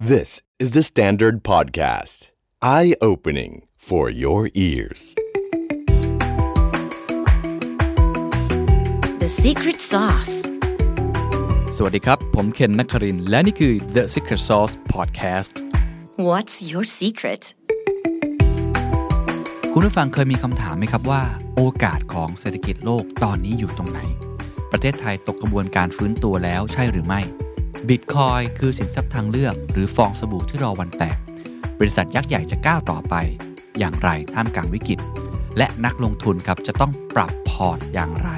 This is the Standard Podcast. Eye opening for your ears. The secret sauce. สวัสดีครับ ผมเคนนักครินทร์และนี่คือ The Secret Sauce Podcast What's your secret? คุณผู้ฟังเคยมีคำถามไหมครับว่า โอกาสของเศรษฐกิจโลกตอนนี้อยู่ตรงไหน ประเทศไทยตกกระบวนการฟื้นตัวแล้วใช่หรือไม่ บิตคอยคือสินทรัพย์ทางเลือก หรือฟองสบู่ที่รอวันแตก บริษัทยักษ์ใหญ่จะก้าวต่อไป อย่างไรท่ามกลางวิกฤต และนักลงทุนครับจะต้องปรับพอร์ตอย่างไร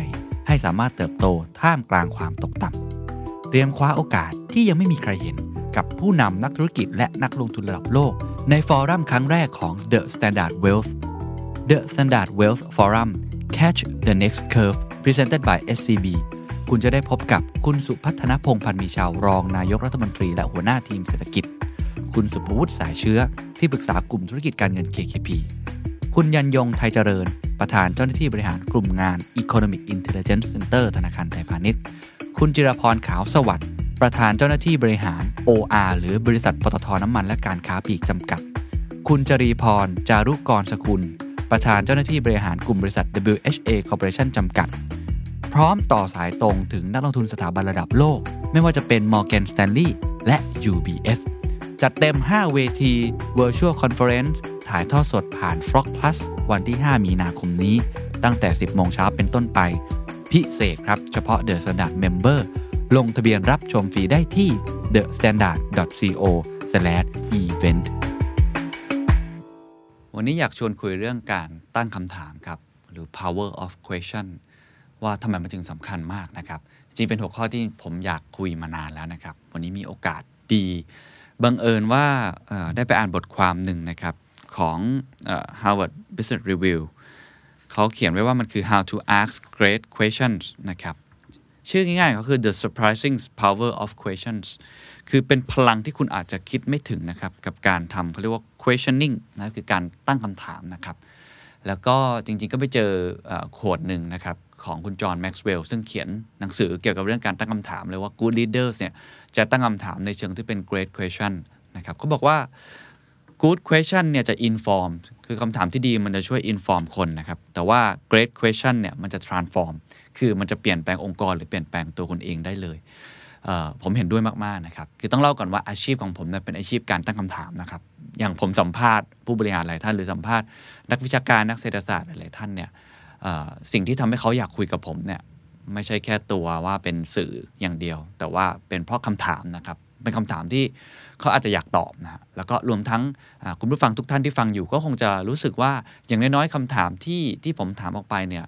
ให้สามารถเติบโตท่ามกลางความตกต่ำเตรียมคว้าโอกาสที่ยังไม่มีใครเห็นกับผู้นำนักธุรกิจและนักลงทุนระดับโลก ใน forum ครั้งแรกของ The Standard Wealth The Standard Wealth Forum Catch the Next Curve Presented by SCB คุณจะได้พบกับคุณสุพัฒนพงพันธ์มีชาวรองนายกรัฐมนตรี และหัวหน้าทีมเศรษฐกิจ คุณสุภวุฒิสายเชื้อ ที่ปรึกษากลุ่มธุรกิจการเงิน KKP คุณยันยงไทยเจริญ ประธานเจ้าหน้าที่บริหารกลุ่มงาน Economic Intelligence Center ธนาคารไทยพาณิชย์ คุณจิรพรขาวสวัสดิ์ประธานเจ้าหน้าที่บริหาร OR หรือบริษัทปตทน้ำมันและการค้าปลีกจำกัด คุณจรีพร จารุกรสกุล ประธานเจ้าหน้าที่บริหารกลุ่มบริษัท WHA Corporation จำกัด พร้อมต่อสายตรงถึงนักลงทุนสถาบันระดับโลก ไม่ว่าจะเป็น Morgan Stanley และ UBS จัดเต็ม 5 เวที Virtual Conference ถ่ายทอดสดผ่าน Frog Plus วันที่ 5 มีนาคมนี้ ตั้งแต่ 10 โมงเช้าเป็นต้นไป พิเศษครับ เฉพาะ The Standard Member ลงทะเบียนรับชมฟรีได้ที่ thestandard.co/event วันนี้อยากชวนคุยเรื่องการตั้งคำถามครับ หรือ power of question ว่าทำไมมันจึงสำคัญมากนะครับ จริงเป็นหัวข้อที่ผมอยากคุยมานานแล้วนะครับ วันนี้มีโอกาสดีบังเอิญว่าได้ไปอ่านบทความหนึ่งนะครับ ของ Harvard Business Review เขาเขียนไว้ว่ามันคือ how to ask great questions นะครับ ชื่อง่ายๆก็คือ the surprising power of questions คือเป็นพลังที่คุณอาจจะคิดไม่ถึงนะครับ กับการทำเขาเรียกว่า questioning นะคือการตั้งคำถามนะครับ แล้วก็จริงๆก็ไปเจอโคดหนึ่งนะครับ ของคุณจอห์นแม็กซ์เวลล์ซึ่งเขียนหนังสือเกี่ยวกับเรื่องการตั้งคำถามเลยว่า good leaders เนี่ยจะตั้งคำถามในเชิงที่เป็น great question นะครับเขาบอกว่า good question เนี่ยจะ inform คือคำถามที่ดีมันจะช่วย inform คนนะครับ แต่ว่า great question เนี่ยมันจะ transform คือมันจะเปลี่ยนแปลงองค์กร หรือเปลี่ยนแปลงตัวคุณเองได้เลยเผมเห็นด้วยมาก ๆ นะครับ คือต้องเล่าก่อนว่าอาชีพของผมเนี่ยเป็นอาชีพการตั้งคำถามนะครับ อย่างผมสัมภาษณ์ผู้บริหารหลายท่านหรือสัมภาษณ์นักวิชาการนักเศรษฐศาสตร์หลายท่านเนี่ย สิ่งที่ทำให้เขาอยากคุยกับผมเนี่ยไม่ใช่แค่ตัวว่าเป็นสื่ออย่างเดียว แต่ว่าเป็นเพราะคำถามนะครับ เป็นคำถามที่เขาอาจจะอยากตอบนะฮะแล้วก็รวมทั้งคุณผู้ฟังทุกท่านที่ฟังอยู่ ก็คงจะรู้สึกว่าอย่างน้อยๆคำถามที่ที่ผมถามออกไปเนี่ย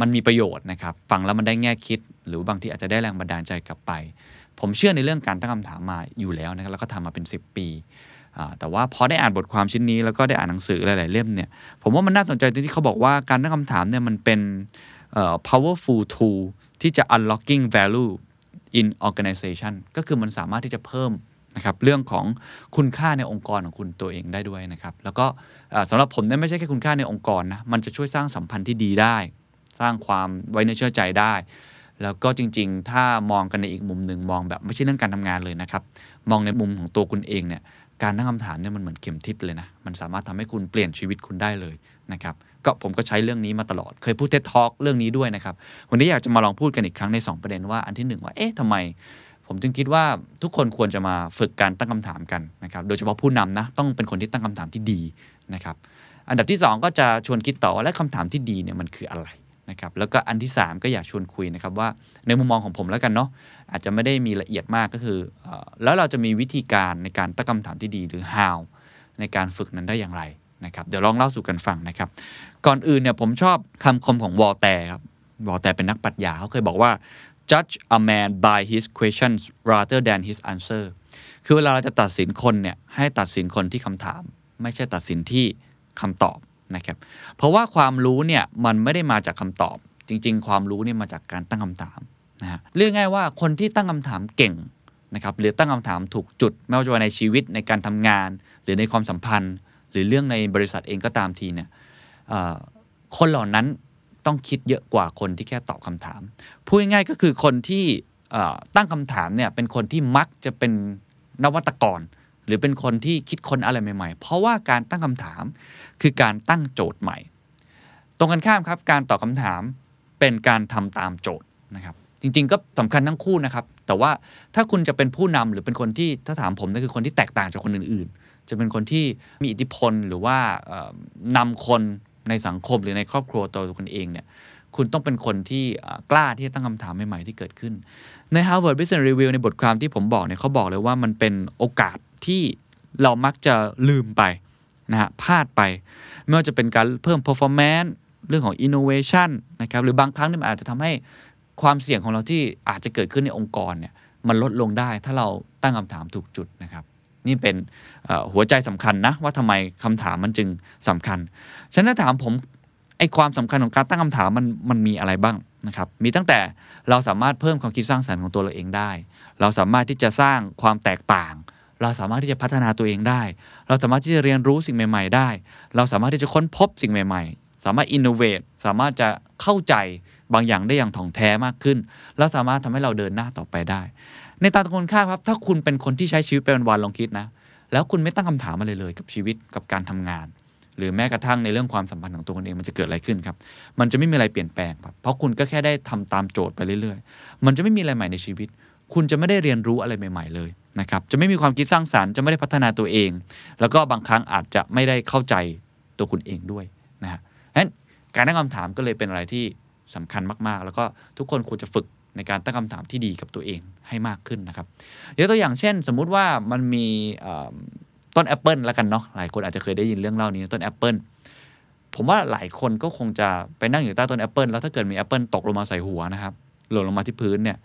มันมีประโยชน์นะครับ ฟังแล้วมันได้แง่คิด หรือบางทีอาจจะได้แรงบันดาลใจกลับไป ผมเชื่อในเรื่องการตั้งคำถามมาอยู่แล้วนะครับแล้วก็ทำมาเป็น 10 ปี แต่ว่าพอได้อ่านบทความชิ้นนี้ แล้วก็ได้อ่านหนังสือหลาย ๆ เล่มเนี่ยผมว่ามันน่าสนใจตรงที่เขาบอกว่าการตั้งคำถามเนี่ยมันเป็น powerful tool ที่จะ unlocking value in organization ก็คือมันสามารถที่จะเพิ่มนะครับเรื่องของคุณค่าในองค์กรของคุณตัวเองได้ด้วยนะครับ แล้วก็สำหรับผมเนี่ยไม่ใช่แค่คุณค่าในองค์กรนะมันจะช่วยสร้างสัมพันธ์ที่ดีได้ สร้างความไว้เนื้อเชื่อใจได้ แล้วก็จริง ๆ ถ้ามองกันในอีกมุมหนึ่งมองแบบไม่ใช่เรื่องการทำงานเลยนะครับ มองในมุมของตัวคุณเองเนี่ย การตั้งคำถามเนี่ยมันเหมือนเข็มทิศเลยนะ มันสามารถทำให้คุณเปลี่ยนชีวิตคุณได้เลยนะครับ ก็ผมก็ใช้เรื่องนี้มาตลอด เคยพูดเท็ดทอ k เรื่องนี้ด้วยนะครับ วันนี้อยากจะมาลองพูดกันอีกครั้งใน 2 ประเด็นว่าอันที่หนึ่งว่า เอ๊ะทำไม ผมจึงคิดว่าทุกคนควรจะมาฝึกการตั้งคำถามกันนะครับ โดยเฉพาะผู้นำนะ ต้องเป็นคนที่ตั้งคำถามที่ดีนะครับ อันดับที่ 2 ก็จะชวนคิดต่อว่าและคำถามที่ดีเนี่ยมันคืออะไร นะครับแล้วก็อันที่ 3 ก็อยากชวนคุยนะครับว่าในมุมมองของผมแล้วกันเนาะอาจจะไม่ได้มีละเอียดมากก็คืออแล้วเราจะมีวิธีการในการตั้งคำถามที่ดีหรือ how ในการฝึกนั้นได้อย่างไรนะครับเดี๋ยวลองเล่าสู่กันฟังนะครับ ก่อนอื่นเนี่ยผมชอบคำคมของวอลแตร์ครับวอลแตร์เป็นนักปรัชญาเขาเคยบอกว่า judge a man by his questions rather than his answer คือเวลาเราจะตัดสินคนเนี่ยให้ตัดสินคนที่คำถาม ไม่ใช่ตัดสินที่คำตอบ นะครับเพราะว่าความรู้เนี่ยมันไม่ได้มาจากคำตอบ จริง ๆ ความรู้เนี่ยมาจากการตั้งคำถามนะฮะเรื่องง่ายว่าคนที่ตั้งคำถามเก่งนะครับหรือตั้งคำถามถูกจุด ไม่ว่าจะในชีวิตในการทำงาน หรือในความสัมพันธ์ หรือเรื่องในบริษัทเองก็ตามทีเนี่ยคนเหล่านั้นต้องคิดเยอะกว่าคนที่แค่ตอบคำถาม พูดง่ายๆก็คือคนที่ตั้งคำถามเนี่ยเป็นคนที่มักจะเป็นนวัตกร หรือเป็นคนที่คิดคนอะไรใหม่ๆ เพราะว่าการตั้งคำถามคือการตั้งโจทย์ใหม่ ตรงกันข้ามครับ การตอบคาถามเป็นการทำตามโจทย์นะครับ จริง ๆ ก็สำคัญทั้งคู่นะครับ แต่ว่าถ้าคุณจะเป็นผู้นำหรือเป็นคนที่ถ้าถามผมนั่นคือคนที่แตกต่างจากคนอื่น ๆ จะเป็นคนที่มีอิทธิพลหรือว่าเอ่อนำคนในสังคมหรือในครอบครัวตัวคุณเองเนี่ยคุณต้องเป็นคนที่กล้าที่จะตั้งคำถามใหม่ๆที่เกิดขึ้น ใน Harvard Business Review ในบทความที่ผมบอกเนี่ยเขาบอกเลยว่ามันเป็นโอกาส ที่เรามักจะลืมไปนะฮะพลาดไป ไม่ว่าจะเป็นการเพิ่ม performance เรื่องของ innovation นะครับหรือบางครั้งเนี่ยมันอาจจะทำให้ความเสี่ยงของเราที่อาจจะเกิดขึ้นในองค์กรเนี่ยมันลดลงได้ถ้าเราตั้งคำถามถูกจุดนะครับ นี่เป็นหัวใจสำคัญนะ ว่าทำไมคำถามมันจึงสำคัญ ฉันถ้าถามผมไอ้ความสำคัญของการตั้งคำถามมันมันมีอะไรบ้างนะครับมีตั้งแต่เราสามารถเพิ่มความคิดสร้างสรรค์ของตัวเราเองได้ เราสามารถที่จะสร้างความแตกต่าง เราสามารถที่จะพัฒนาตัวเองได้ เราสามารถที่จะเรียนรู้สิ่งใหม่ ๆ ได้ เราสามารถที่จะค้นพบสิ่งใหม่ ๆ สามารถอินโนเวทสามารถจะเข้าใจบางอย่างได้อย่างถ่องแท้มากขึ้น แล้วสามารถทำให้เราเดินหน้าต่อไปได้ ในตามตรงกันข้าครับ ถ้าคุณเป็นคนที่ใช้ชีวิตไปวันๆลองคิดนะ แล้วคุณไม่ตั้งคำถามอะไรเลยกับชีวิตกับการทำงาน หรือแม้กระทั่งในเรื่องความสัมพันธ์ของตัวคุณเองมันจะเกิดอะไรขึ้นครับ มันจะไม่มีอะไรเปลี่ยนแปลงครับ เพราะคุณก็แค่ได้ทำตามโจทย์ไปเรื่อย ๆ มันจะไม่มีอะไรใหม่ในชีวิต คุณจะไม่ได้เรียนรู้อะไรใหม่ ๆ เลย นะครับจะไม่มีความคิดสร้างสรรค์จะไม่ได้พัฒนาตัวเอง แล้วก็บางครั้งอาจจะไม่ได้เข้าใจตัวคุณเองด้วยนะฮะนั้นการตั้งคำถามก็เลยเป็นอะไรที่สำคัญมากๆ แล้วก็ทุกคนควรจะฝึกในการตั้งคำถามที่ดีกับตัวเองให้มากขึ้นนะครับยกตัวอย่างเช่น สมมุติว่ามันมีต้นแอปเปิลแล้วกันเนาะหลายคนอาจจะเคยได้ยินเรื่องเล่านี้ต้นแอปเปิลผมว่าหลายคนก็คงจะไปนั่งอยู่ใต้ต้นแอปเปิลแล้วถ้าเกิดมีแอปเปิลตกลงมาใส่หัวนะครับหล่นลงมาที่พื้นเนี่ย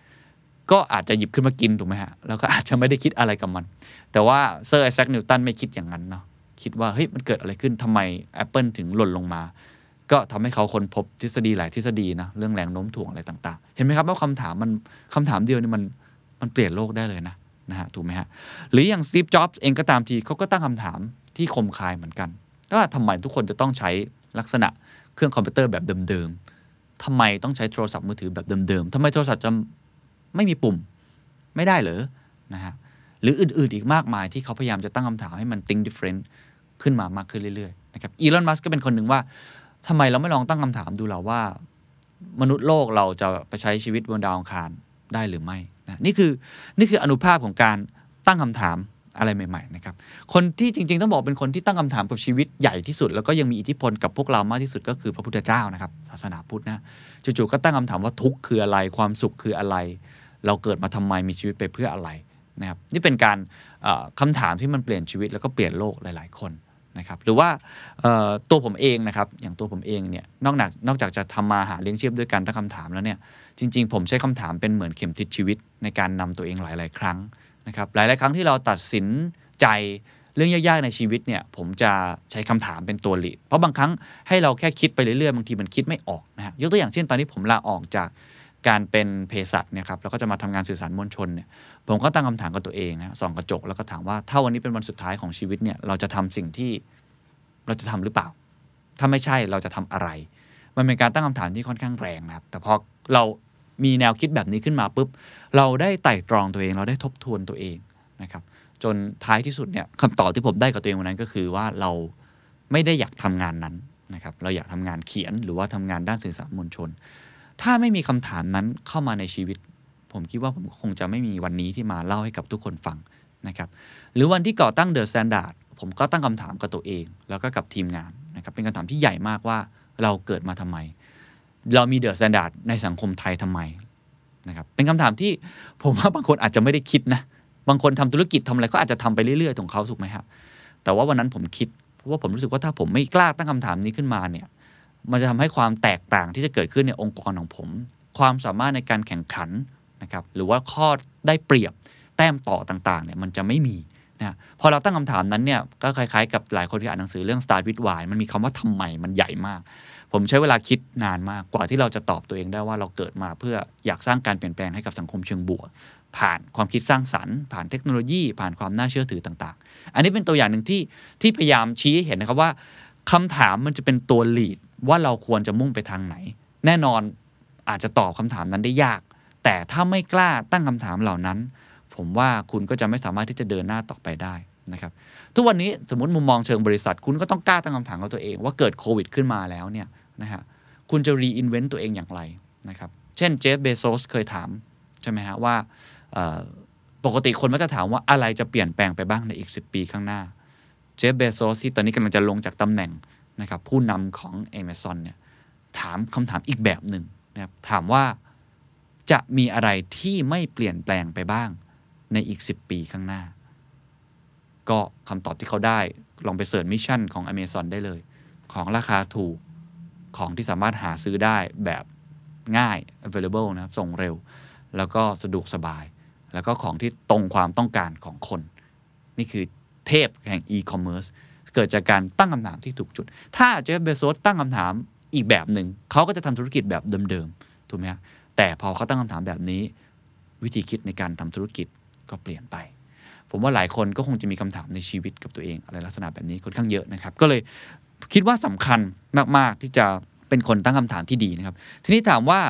ก็อาจจะหยิบขึ้นมากินถูกไหมฮะ แล้วก็อาจจะไม่ได้คิดอะไรกับมัน แต่ว่าเซอร์ไอแซคนิวตันไม่คิดอย่างนั้นเนาะคิดว่าเฮ้ยมันเกิดอะไรขึ้นทำไมแอปเปิลถึงหล่นลงมา ก็ทำให้เขาค้นพบทฤษฎีหลายทฤษฎีนะเรื่องแรงโน้มถ่วงอะไรต่างๆ เห็นไหมครับว่าคำถามมันคำถามเดียวนี่มันมันเปลี่ยนโลกได้เลยนะนะฮะถูกไหมฮะหรืออย่างสตีฟจ็อบส์เองก็ตามทีเขาก็ตั้งคำถามที่คมคายเหมือนกันว่าทำไมทุกคนจะต้องใช้ลักษณะเครื่องคอมพิวเตอร์แบบเดิมๆทำไมต้องใช้โทรศัพท์มือถือแบบเดิมๆทำไมโทรศัพท์จะ ไม่มีปุ่ม ไม่ได้เหรอนะฮะหรืออื่น ๆ อีกมากมายที่เขาพยายามจะตั้งคำถามให้มัน think different ขึ้นมามากขึ้นเรื่อย ๆ นะครับอีลอนมัสก็เป็นคนหนึ่งว่าทำไมเราไม่ลองตั้งคำถามดูเราว่า มนุษย์โลกเราจะไปใช้ชีวิตบนดาวอังคารได้หรือไม่นะนี่คือนี่คืออนุภาพของการตั้งคำถามอะไรใหม่ ๆ นะครับ คนที่จริง ๆ ต้องบอกเป็นคนที่ตั้งคำถามกับชีวิตใหญ่ที่สุด แล้วก็ยังมีอิทธิพลกับพวกเรามากที่สุดก็คือพระพุทธเจ้านะครับศาสนาพุทธนะจู่ๆก็ตั้งคำถามว่าทุกข์คืออะไรความสุขคืออะไร เราเกิดมาทำไมมีชีวิตไปเพื่ออะไรนะครับนี่เป็นการเอ่อคำถามที่มันเปลี่ยนชีวิตแล้วก็เปลี่ยนโลกหลาย ๆ คนนะครับหรือว่าตัวผมเองนะครับอย่างตัวผมเองเนี่ยนอกจากนอกจากจะทำมาหาเลี้ยงชีพด้วยการตั้งคำถามแล้วเนี่ยจริง ๆ ผมใช้คำถามเป็นเหมือนเข็มทิศชีวิตในการนำตัวเองหลาย ๆ ครั้งนะครับหลาย ๆ ครั้งที่เราตัดสินใจเรื่องยากๆในชีวิตเนี่ยผมจะใช้คำถามเป็นตัวหลีดเพราะบางครั้งให้เราแค่คิดไปเรื่อยๆบางทีมันคิดไม่ออกนะฮะยกตัวอย่างเช่นตอนที่ผมลาออกจาก การเป็นเภสัชเนี่ยครับแล้วก็จะมาทำงานสื่อสารมวลชนเนี่ยผมก็ตั้งคำถามกับตัวเองนะส่องกระจกแล้วก็ถามว่าถ้าวันนี้เป็นวันสุดท้ายของชีวิตเนี่ยเราจะทำสิ่งที่เราจะทำหรือเปล่า ถ้าไม่ใช่เราจะทำอะไร มันเป็นการตั้งคำถามที่ค่อนข้างแรงนะครับ แต่พอเรามีแนวคิดแบบนี้ขึ้นมาปุ๊บ เราได้ไต่ตรองตัวเอง เราได้ทบทวนตัวเองนะครับ จนท้ายที่สุดเนี่ยคำตอบที่ผมได้กับตัวเองวันนั้นก็คือว่าเราไม่ได้อยากทำงานนั้นนะครับ เราอยากทำงานเขียนหรือว่าทำงานด้านสื่อสารมวลชน ถ้าไม่มีคำถามนั้นเข้ามาในชีวิต ผมคิดว่าผมคงจะไม่มีวันนี้ที่มาเล่าให้กับทุกคนฟังนะครับ หรือวันที่ก่อตั้งเดอะแ n นดาร์ดผมก็ตั้งคำถามกับตัวเอง แล้วก็กับทีมงานนะครับเป็นคำถามที่ใหญ่มากว่าเราเกิดมาทำไม เรามีเดอะแ n นดาร์ดในสังคมไทยทำไมนะครับเป็นคำถามที่ผมว่าบางคนอาจจะไม่ได้คิดนะบางคนทำธุรกิจทำอะไรก็อาจจะทำไปเรื่อยๆของเขาถูกไหมครับแต่ว่าวันนั้นผมคิดเพราะว่าผมรู้สึกว่าถ้าผมไม่กล้าตั้งคำถามนี้ขึ้นมาเนี่ย มันจะทำให้ความแตกต่างที่จะเกิดขึ้นในองค์กรของผม ความสามารถในการแข่งขันนะครับหรือว่าข้อได้เปรียบแต้มต่อต่างๆเนี่ยมันจะไม่มีนะพอเราตั้งคำถามนั้นเนี่ยก็คล้ายๆกับหลายคนที่อ่านหนังสือเรื่อง Start with Why มันมีคำว่าทำไมมันใหญ่มาก ผมใช้เวลาคิดนานมากกว่าที่เราจะตอบตัวเองได้ว่าเราเกิดมาเพื่ออยากสร้างการเปลี่ยนแปลงให้กับสังคมเชิงบวก ผ่านความคิดสร้างสรรค์ ผ่านเทคโนโลยี ผ่านความน่าเชื่อถือต่าง ๆ อันนี้เป็นตัวอย่างหนึ่งที่ที่พยายามชี้ให้เห็นนะครับว่า คำถามมันจะเป็นตัวลีดว่าเราควรจะมุ่งไปทางไหน แน่นอนอาจจะตอบคำถามนั้นได้ยาก แต่ถ้าไม่กล้าตั้งคำถามเหล่านั้น ผมว่าคุณก็จะไม่สามารถที่จะเดินหน้าต่อไปได้นะครับทุกวันนี้สมมติมุมมองเชิงบริษัท คุณก็ต้องกล้าตั้งคำถามกับตัวเอง ว่าเกิดโควิดขึ้นมาแล้วเนี่ยนะฮะคุณจะรีอินเวนต์ตัวเองอย่างไรนะครับเช่นเจฟเบโซสเคยถาม ใช่ไหมฮะว่าปกติคนมักจะถามว่าอะไรจะเปลี่ยนแปลงไปบ้างในอีก 10 ปีข้างหน้า เจฟเบโซสที่ตอนนี้กำลังจะลงจากตำแหน่งนะครับผู้นำของ Amazon เนี่ยถามคำถามอีกแบบหนึ่งนะครับถามว่าจะมีอะไรที่ไม่เปลี่ยนแปลงไปบ้างในอีก 10 ปีข้างหน้า ก็คำตอบที่เขาได้ลองไป search mission ของ Amazon ได้เลย ของราคาถูกของที่สามารถหาซื้อได้แบบง่าย available นะครับส่งเร็ว แล้วก็สะดวกสบาย แล้วก็ของที่ตรงความต้องการของคน นี่คือ เทพแห่ง e-commerce เกิดจากการตั้งคำถามที่ถูกจุด ถ้าเจฟเบโซสตั้งคำถามอีกแบบหนึ่ง เขาก็จะทำธุรกิจแบบเดิมๆ ถูกไหมฮะแต่พอเขาตั้งคำถามแบบนี้ วิธีคิดในการทำธุรกิจก็เปลี่ยนไป ผมว่าหลายคนก็คงจะมีคำถามในชีวิตกับตัวเอง อะไรลักษณะแบบนี้ค่อนข้างเยอะนะครับ ก็เลยคิดว่าสำคัญมากๆที่จะเป็นคนตั้งคำถามที่ดีนะครับ ทีนี้ถามว่า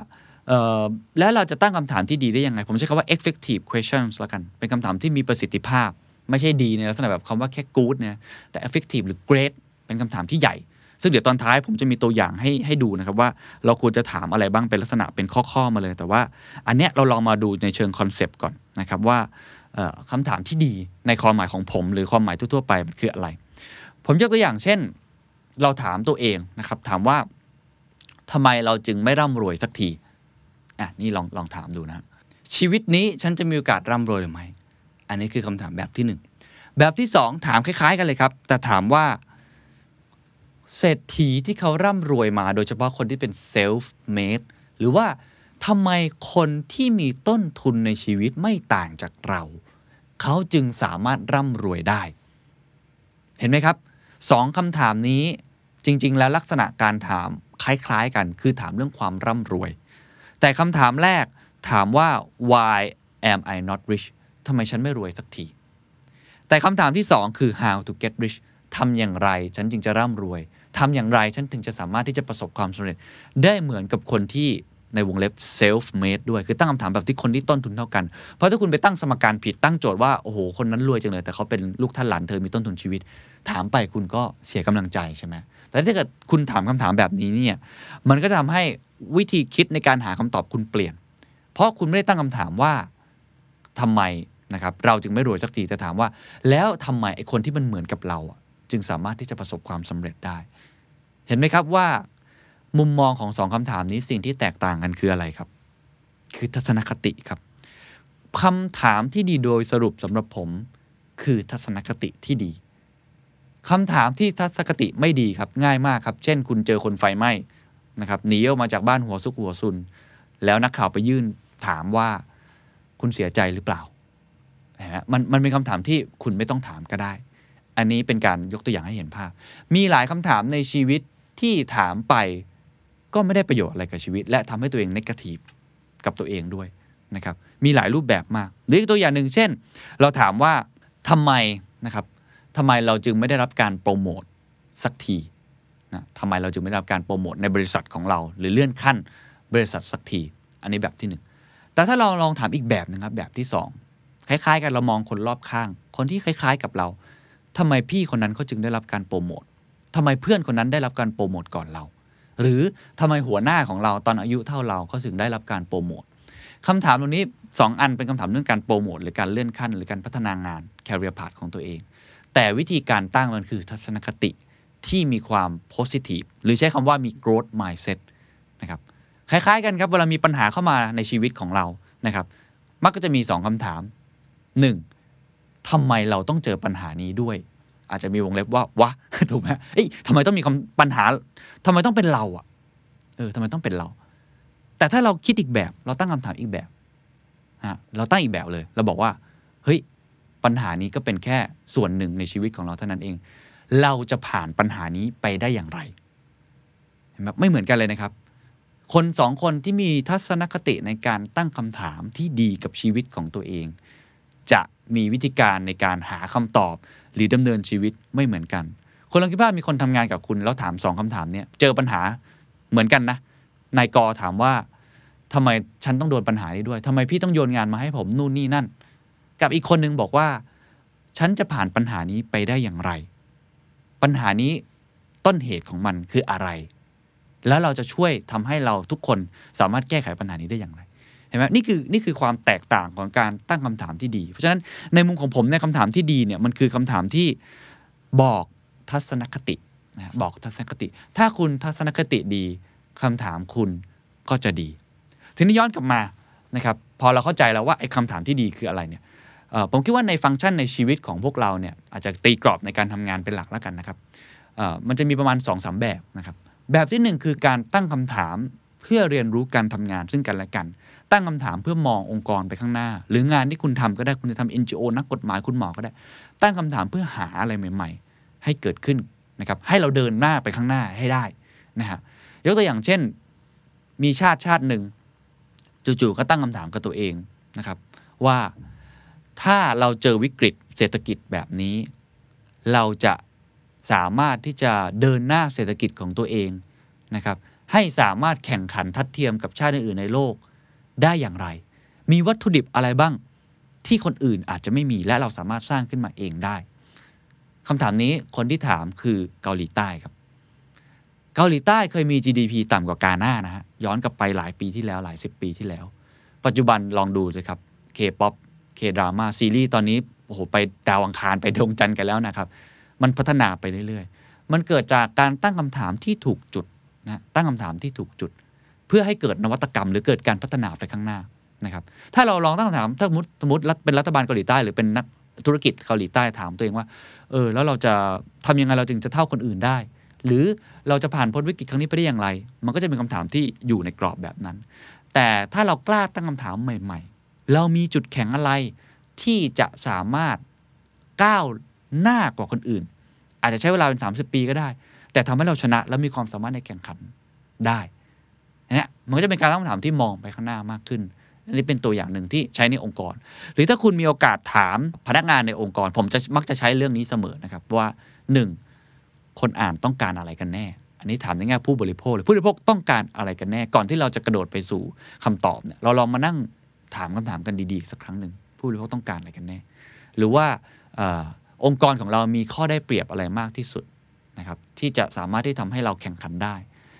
แล้วเราจะตั้งคำถามที่ดีได้ยังไง ผมใช้คำว่า effective questions ละกัน เป็นคำถามที่มีประสิทธิภาพ ไม่ใช่ดีในลักษณะแบบคำว่าแค่ good นะแต่ effective หรือ great เป็นคำถามที่ใหญ่ ซึ่งเดี๋ยวตอนท้ายผมจะมีตัวอย่างให้ให้ดูนะครับว่าเราควรจะถามอะไรบ้างเป็นลักษณะเป็นข้อๆมาเลย แต่ว่าอันเนี้ยเราลองมาดูในเชิงคอนเซปต์ก่อนนะครับว่าคำถามที่ดีในความหมายของผมหรือความหมายทั่วๆไปมันคืออะไร ผมยกตัวอย่างเช่น เราถามตัวเองนะครับถามว่าทำไมเราจึงไม่ร่ำรวยสักทีอะนี่ลองลองถามดูนะชีวิตนี้ฉันจะมีโอกาสร่ำรวยหรือไม่ อันนี้คือคำถามแบบที่หนึ่งแบบที่สองถามคล้ายๆ กันเลยครับ แต่ถามว่า เศรษฐีที่เขาร่ำรวยมา โดยเฉพาะคนที่เป็น self made หรือว่าทำไมคนที่มีต้นทุนในชีวิตไม่ต่างจากเรา เขาจึงสามารถร่ำรวยได้ เห็นไหมครับสองคำถามนี้จริง ๆ แล้วลักษณะการถามคล้าย ๆ กัน คือถามเรื่องความร่ำรวย แต่คำถามแรกถามว่า why am I not rich ทำไมฉันไม่รวยสักที แต่คำถามที่สองคือ how to get rich ทำอย่างไรฉันจึงจะร่ำรวยทำอย่างไรฉันถึงจะสามารถที่จะประสบความสำเร็จ ได้เหมือนกับคนที่ในวงเล็บ self made ด้วย คือตั้งคำถามแบบที่คนที่ต้นทุนเท่ากัน เพราะถ้าคุณไปตั้งสมการผิดตั้งโจทย์ว่า โอ้โห คนนั้นรวยจังเลย แต่เขาเป็นลูกท่านหลานเธอมีต้นทุนชีวิต ถามไปคุณก็เสียกำลังใจใช่ไหมแต่ถ้าเกิดคุณถามคำถามแบบนี้เนี่ย มันก็จะทำให้วิธีคิดในการหาคำตอบคุณเปลี่ยน เพราะคุณไม่ได้ตั้งคำถามว่า ทำไมนะครับเราจึงไม่รวยสักทีแต่ถามว่า แล้วทำไมไอ้คนที่มันเหมือนกับเรา จึงสามารถที่จะประสบความสำเร็จได้ เห็นไหมครับว่า มุมมองของสองคำถามนี้สิ่งที่แตกต่างกันคืออะไรครับ คือทัศนคติครับคำถามที่ดีโดยสรุปสำหรับผม คือทัศนคติที่ดีคำถามที่ทัศนคติไม่ดีครับง่ายมากครับ เช่น คุณเจอคนไฟไหม้นะครับหนีออกมาจากบ้านหัวซุกหัวซุน แล้วนักข่าวไปยื่นถามว่า คุณเสียใจหรือเปล่านะมันมันเป็นคำถามที่คุณไม่ต้องถามก็ได้ อันนี้เป็นการยกตัวอย่างให้เห็นภาพ มีหลายคำถามในชีวิตที่ถามไปก็ไม่ได้ประโยชน์อะไรกับชีวิต และทำให้ตัวเองนกาทีฟกับตัวเองด้วยนะครับ มีหลายรูปแบบมาก หรืออีกตัวอย่างหนึ่งเช่น เราถามว่าทำไมนะครับทำไมเราจึงไม่ได้รับการโปรโมทสักทีนะทำไมเราจึงไม่ได้รับการโปรโมทในบริษัทของเรา หรือเลื่อนขั้นบริษัทสักที อันนี้แบบที่หนึ่ง แต่ถ้าเราลองถามอีกแบบหนึงครับแบบที่สองคล้าย ๆ กันเรามองคนรอบข้าง คนที่คล้าย ๆ กับเราทำไมพี่คนนั้นเขาจึงได้รับการโปรโมททำไมเพื่อนคนนั้นได้รับการโปรโมทก่อนเรา หรือทำไมหัวหน้าของเราตอนอายุเท่าเราเขาถึงได้รับการโปรโมทคำถามตรงนี้ 2 อันเป็นคำถามเรื่องการโปรโมทหรือการเลื่อนขั้น หรือการพัฒนางาน career path ของตัวเอง แต่วิธีการตั้งมันคือทัศนคติที่มีความ positive หรือใช้คำว่ามี growth mindset นะครับ คล้ายๆกันครับเวลามีปัญหาเข้ามาในชีวิตของเรานะครับ มักก็จะมี 2คำถาม 1. ทำไมเราต้องเจอปัญหานี้ด้วย อาจจะมีวงเล็บว่าวะถูกไหมเอ้ยทำไมต้องมีคำปัญหาทำไมต้องเป็นเราอะเออทำไมต้องเป็นเรา แต่ถ้าเราคิดอีกแบบ เราตั้งคำถามอีกแบบฮะเราตั้งอีกแบบเลย เราบอกว่าเฮ้ยปัญหานี้ก็เป็นแค่ส่วนหนึ่งในชีวิตของเราเท่านั้นเอง เราจะผ่านปัญหานี้ไปได้อย่างไรเห็นไหมไม่เหมือนกันเลยนะครับ คนสองคนที่มีทัศนคติในการตั้งคำถามที่ดีกับชีวิตของตัวเอง จะมีวิธีการในการหาคำตอบ หรือดำเนินชีวิตไม่เหมือนกัน คนลองคิดว่ามีคนทำงานกับคุณแล้วถามสองคำถามเนี่ยเจอปัญหาเหมือนกันนะนายกอถามว่าทำไมฉันต้องโดนปัญหานี้ด้วยทำไมพี่ต้องโยนงานมาให้ผมนู่นนี่นั่น กับอีกคนหนึ่งบอกว่า ฉันจะผ่านปัญหานี้ไปได้อย่างไร ปัญหานี้ต้นเหตุของมันคืออะไร แล้วเราจะช่วยทำให้เราทุกคนสามารถแก้ไขปัญหานี้ได้อย่างไรเห็นไหมนี่คือนี่คือความแตกต่างของการตั้งคำถามที่ดี เพราะฉะนั้นในมุมของผมในยคำถามที่ดีเนี่ยมันคือคำถามที่บอกทัศนคตินะบอกทัศนคติ ถ้าคุณทัศนคติดีคำถามคุณก็จะดี ทีนี้ย้อนกลับมานะครับพอเราเข้าใจแล้วว่าไอ้คำถามที่ดีคืออะไรเนี่ยผมคิดว่าในฟังก์ชันในชีวิตของพวกเราเนี่ยอาจจะตีกรอบในการทำงานเป็นหลักแล้วกันนะครับมันจะมีประมาณ2อสแบบนะครับ แบบที่หนึ่งคือการตั้งคำถามเพื่อเรียนรู้การทำงานซึ่งกันและกัน ตั้งคำถามเพื่อมององค์กรไปข้างหน้า หรืองานที่คุณทำก็ได้คุณจะทำ NGO นักกฎหมายคุณหมอก็ได้ ตั้งคำถามเพื่อหาอะไรใหม่ ๆ ให้เกิดขึ้นนะครับให้เราเดินหน้าไปข้างหน้าให้ได้นะฮะยกตัวอย่างเช่น มีชาติชาติหนึ่งจู่ๆก็ตั้งคำถามกับตัวเองนะครับ ว่าถ้าเราเจอวิกฤตเศรษฐกิจแบบนี้ เราจะ สามารถที่จะเดินหน้าเศรษฐกิจของตัวเองนะครับให้สามารถแข่งขันทัดเทียมกับชาติอื่นในโลกได้อย่างไร มีวัตถุดิบอะไรบ้างที่คนอื่นอาจจะไม่มีและเราสามารถสร้างขึ้นมาเองได้คำถามนี้คนที่ถามคือเกาหลีใต้ครับ เกาหลีใต้เคยมี GDP ต่ำกว่ากาหน้านะฮะย้อนกลับไปหลายปีที่แล้วหลายสิบปีที่แล้ว ปัจจุบันลองดูเลยครับ K-POP K-drama ซีรีส์ตอนนี้โอ้โหไปดาวอังคารไปดวงจันทร์กันแล้วนะครับ มันพัฒนาไปเรื่อยๆ มันเกิดจากการตั้งคำถามที่ถูกจุดนะตั้งคำถามที่ถูกจุด เพื่อให้เกิดนวัตกรรม หรือเกิดการพัฒนาไปข้างหน้านะครับ ถ้าเราลองตั้งคำถามถ้าสมมติสมมติเป็นรัฐบาลเกาหลีใต้หรือเป็นนักธุรกิจเกาหลีใต้ถามตัวเองว่า เออ แล้วเราจะทำยังไงเราจึงจะเท่าคนอื่นได้ หรือเราจะผ่านพ้นวิกฤตครั้งนี้ไปได้อย่างไร มันก็จะเป็นคำถามที่อยู่ในกรอบแบบนั้น แต่ถ้าเรากล้าตั้งคำถามใหม่ ๆ เรามีจุดแข็งอะไรที่จะสามารถก้าว หน้ากว่าคนอื่น อาจจะใช้เวลาเป็น 30 ปีก็ได้ แต่ทำให้เราชนะและมีความสามารถในแข่งขันได้เนี่ยมันก็จะเป็นการตั้งคำถามที่มองไปข้างหน้ามากขึ้นอันนี้เป็นตัวอย่างหนึ่งที่ใช้ในองค์กร หรือถ้าคุณมีโอกาสถามพนักงานในองค์กร ผมจะมักจะใช้เรื่องนี้เสมอนะครับว่าหนึ่งคนอ่านต้องการอะไรกันแน่ อันนี้ถามในแง่ผู้บริโภคเลยผู้บริโภคต้องการอะไรกันแน่ ก่อนที่เราจะกระโดดไปสู่คำตอบเนี่ยเราลองมานั่งถามคำถามกันดีๆสักครั้งหนึ่งผู้บริโภคต้องการอะไรกันแน่ หรือว่า องค์กรของเรามีข้อได้เปรียบอะไรมากที่สุดนะครับที่จะสามารถที่ทำให้เราแข่งขันได้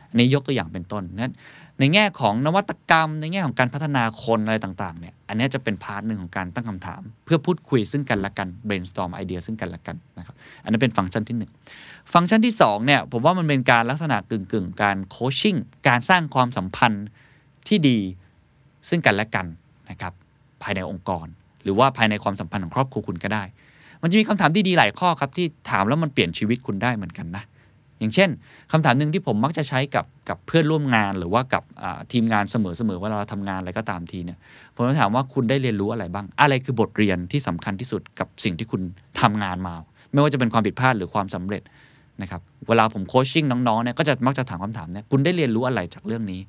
อันนี้ยกตัวอย่างเป็นต้นนั้นในแง่ของนวัตกรรม ในแง่ของการพัฒนาคนอะไรต่างๆเนี่ยอันนี้จะเป็น part หนึ่งของการตั้งคำถาม เพื่อพูดคุยซึ่งกันและกัน brainstorm ไอเดียซึ่งกันและกันนะครับอันนั้นเป็นฟังก์ชันที่ 1 ฟังก์ชันที่2เนี่ยผมว่ามันเป็นการลักษณะกึ่งๆ การ coaching การสร้างความสัมพันธ์ที่ดีซึ่งกันและกันนะครับภายในองค์กร หรือว่าภายในความสัมพันธ์ของครอบครัวคุณก็ได้ มันจะมีคำถามที่ดีหลายข้อครับที่ถามแล้วมันเปลี่ยนชีวิตคุณได้เหมือนกันนะอย่างเช่นคำถามหนึ่งที่ผมมักจะใช้กับกับเพื่อนร่วมงานหรือว่ากับทีมงานเสมอๆเวลาเราทำงานอะไรก็ตามทีเนี่ยผมจะถามว่าคุณได้เรียนรู้อะไรบ้าง อะไรคือบทเรียนที่สำคัญที่สุดกับสิ่งที่คุณทำงานมา ไม่ว่าจะเป็นความผิดพลาดหรือความสำเร็จนะครับเวลาผมโคชชิ่งน้องๆเนี่ยก็จะมักจะถามคำถามเนี่ยคุณได้เรียนรู้อะไรจากเรื่องนี้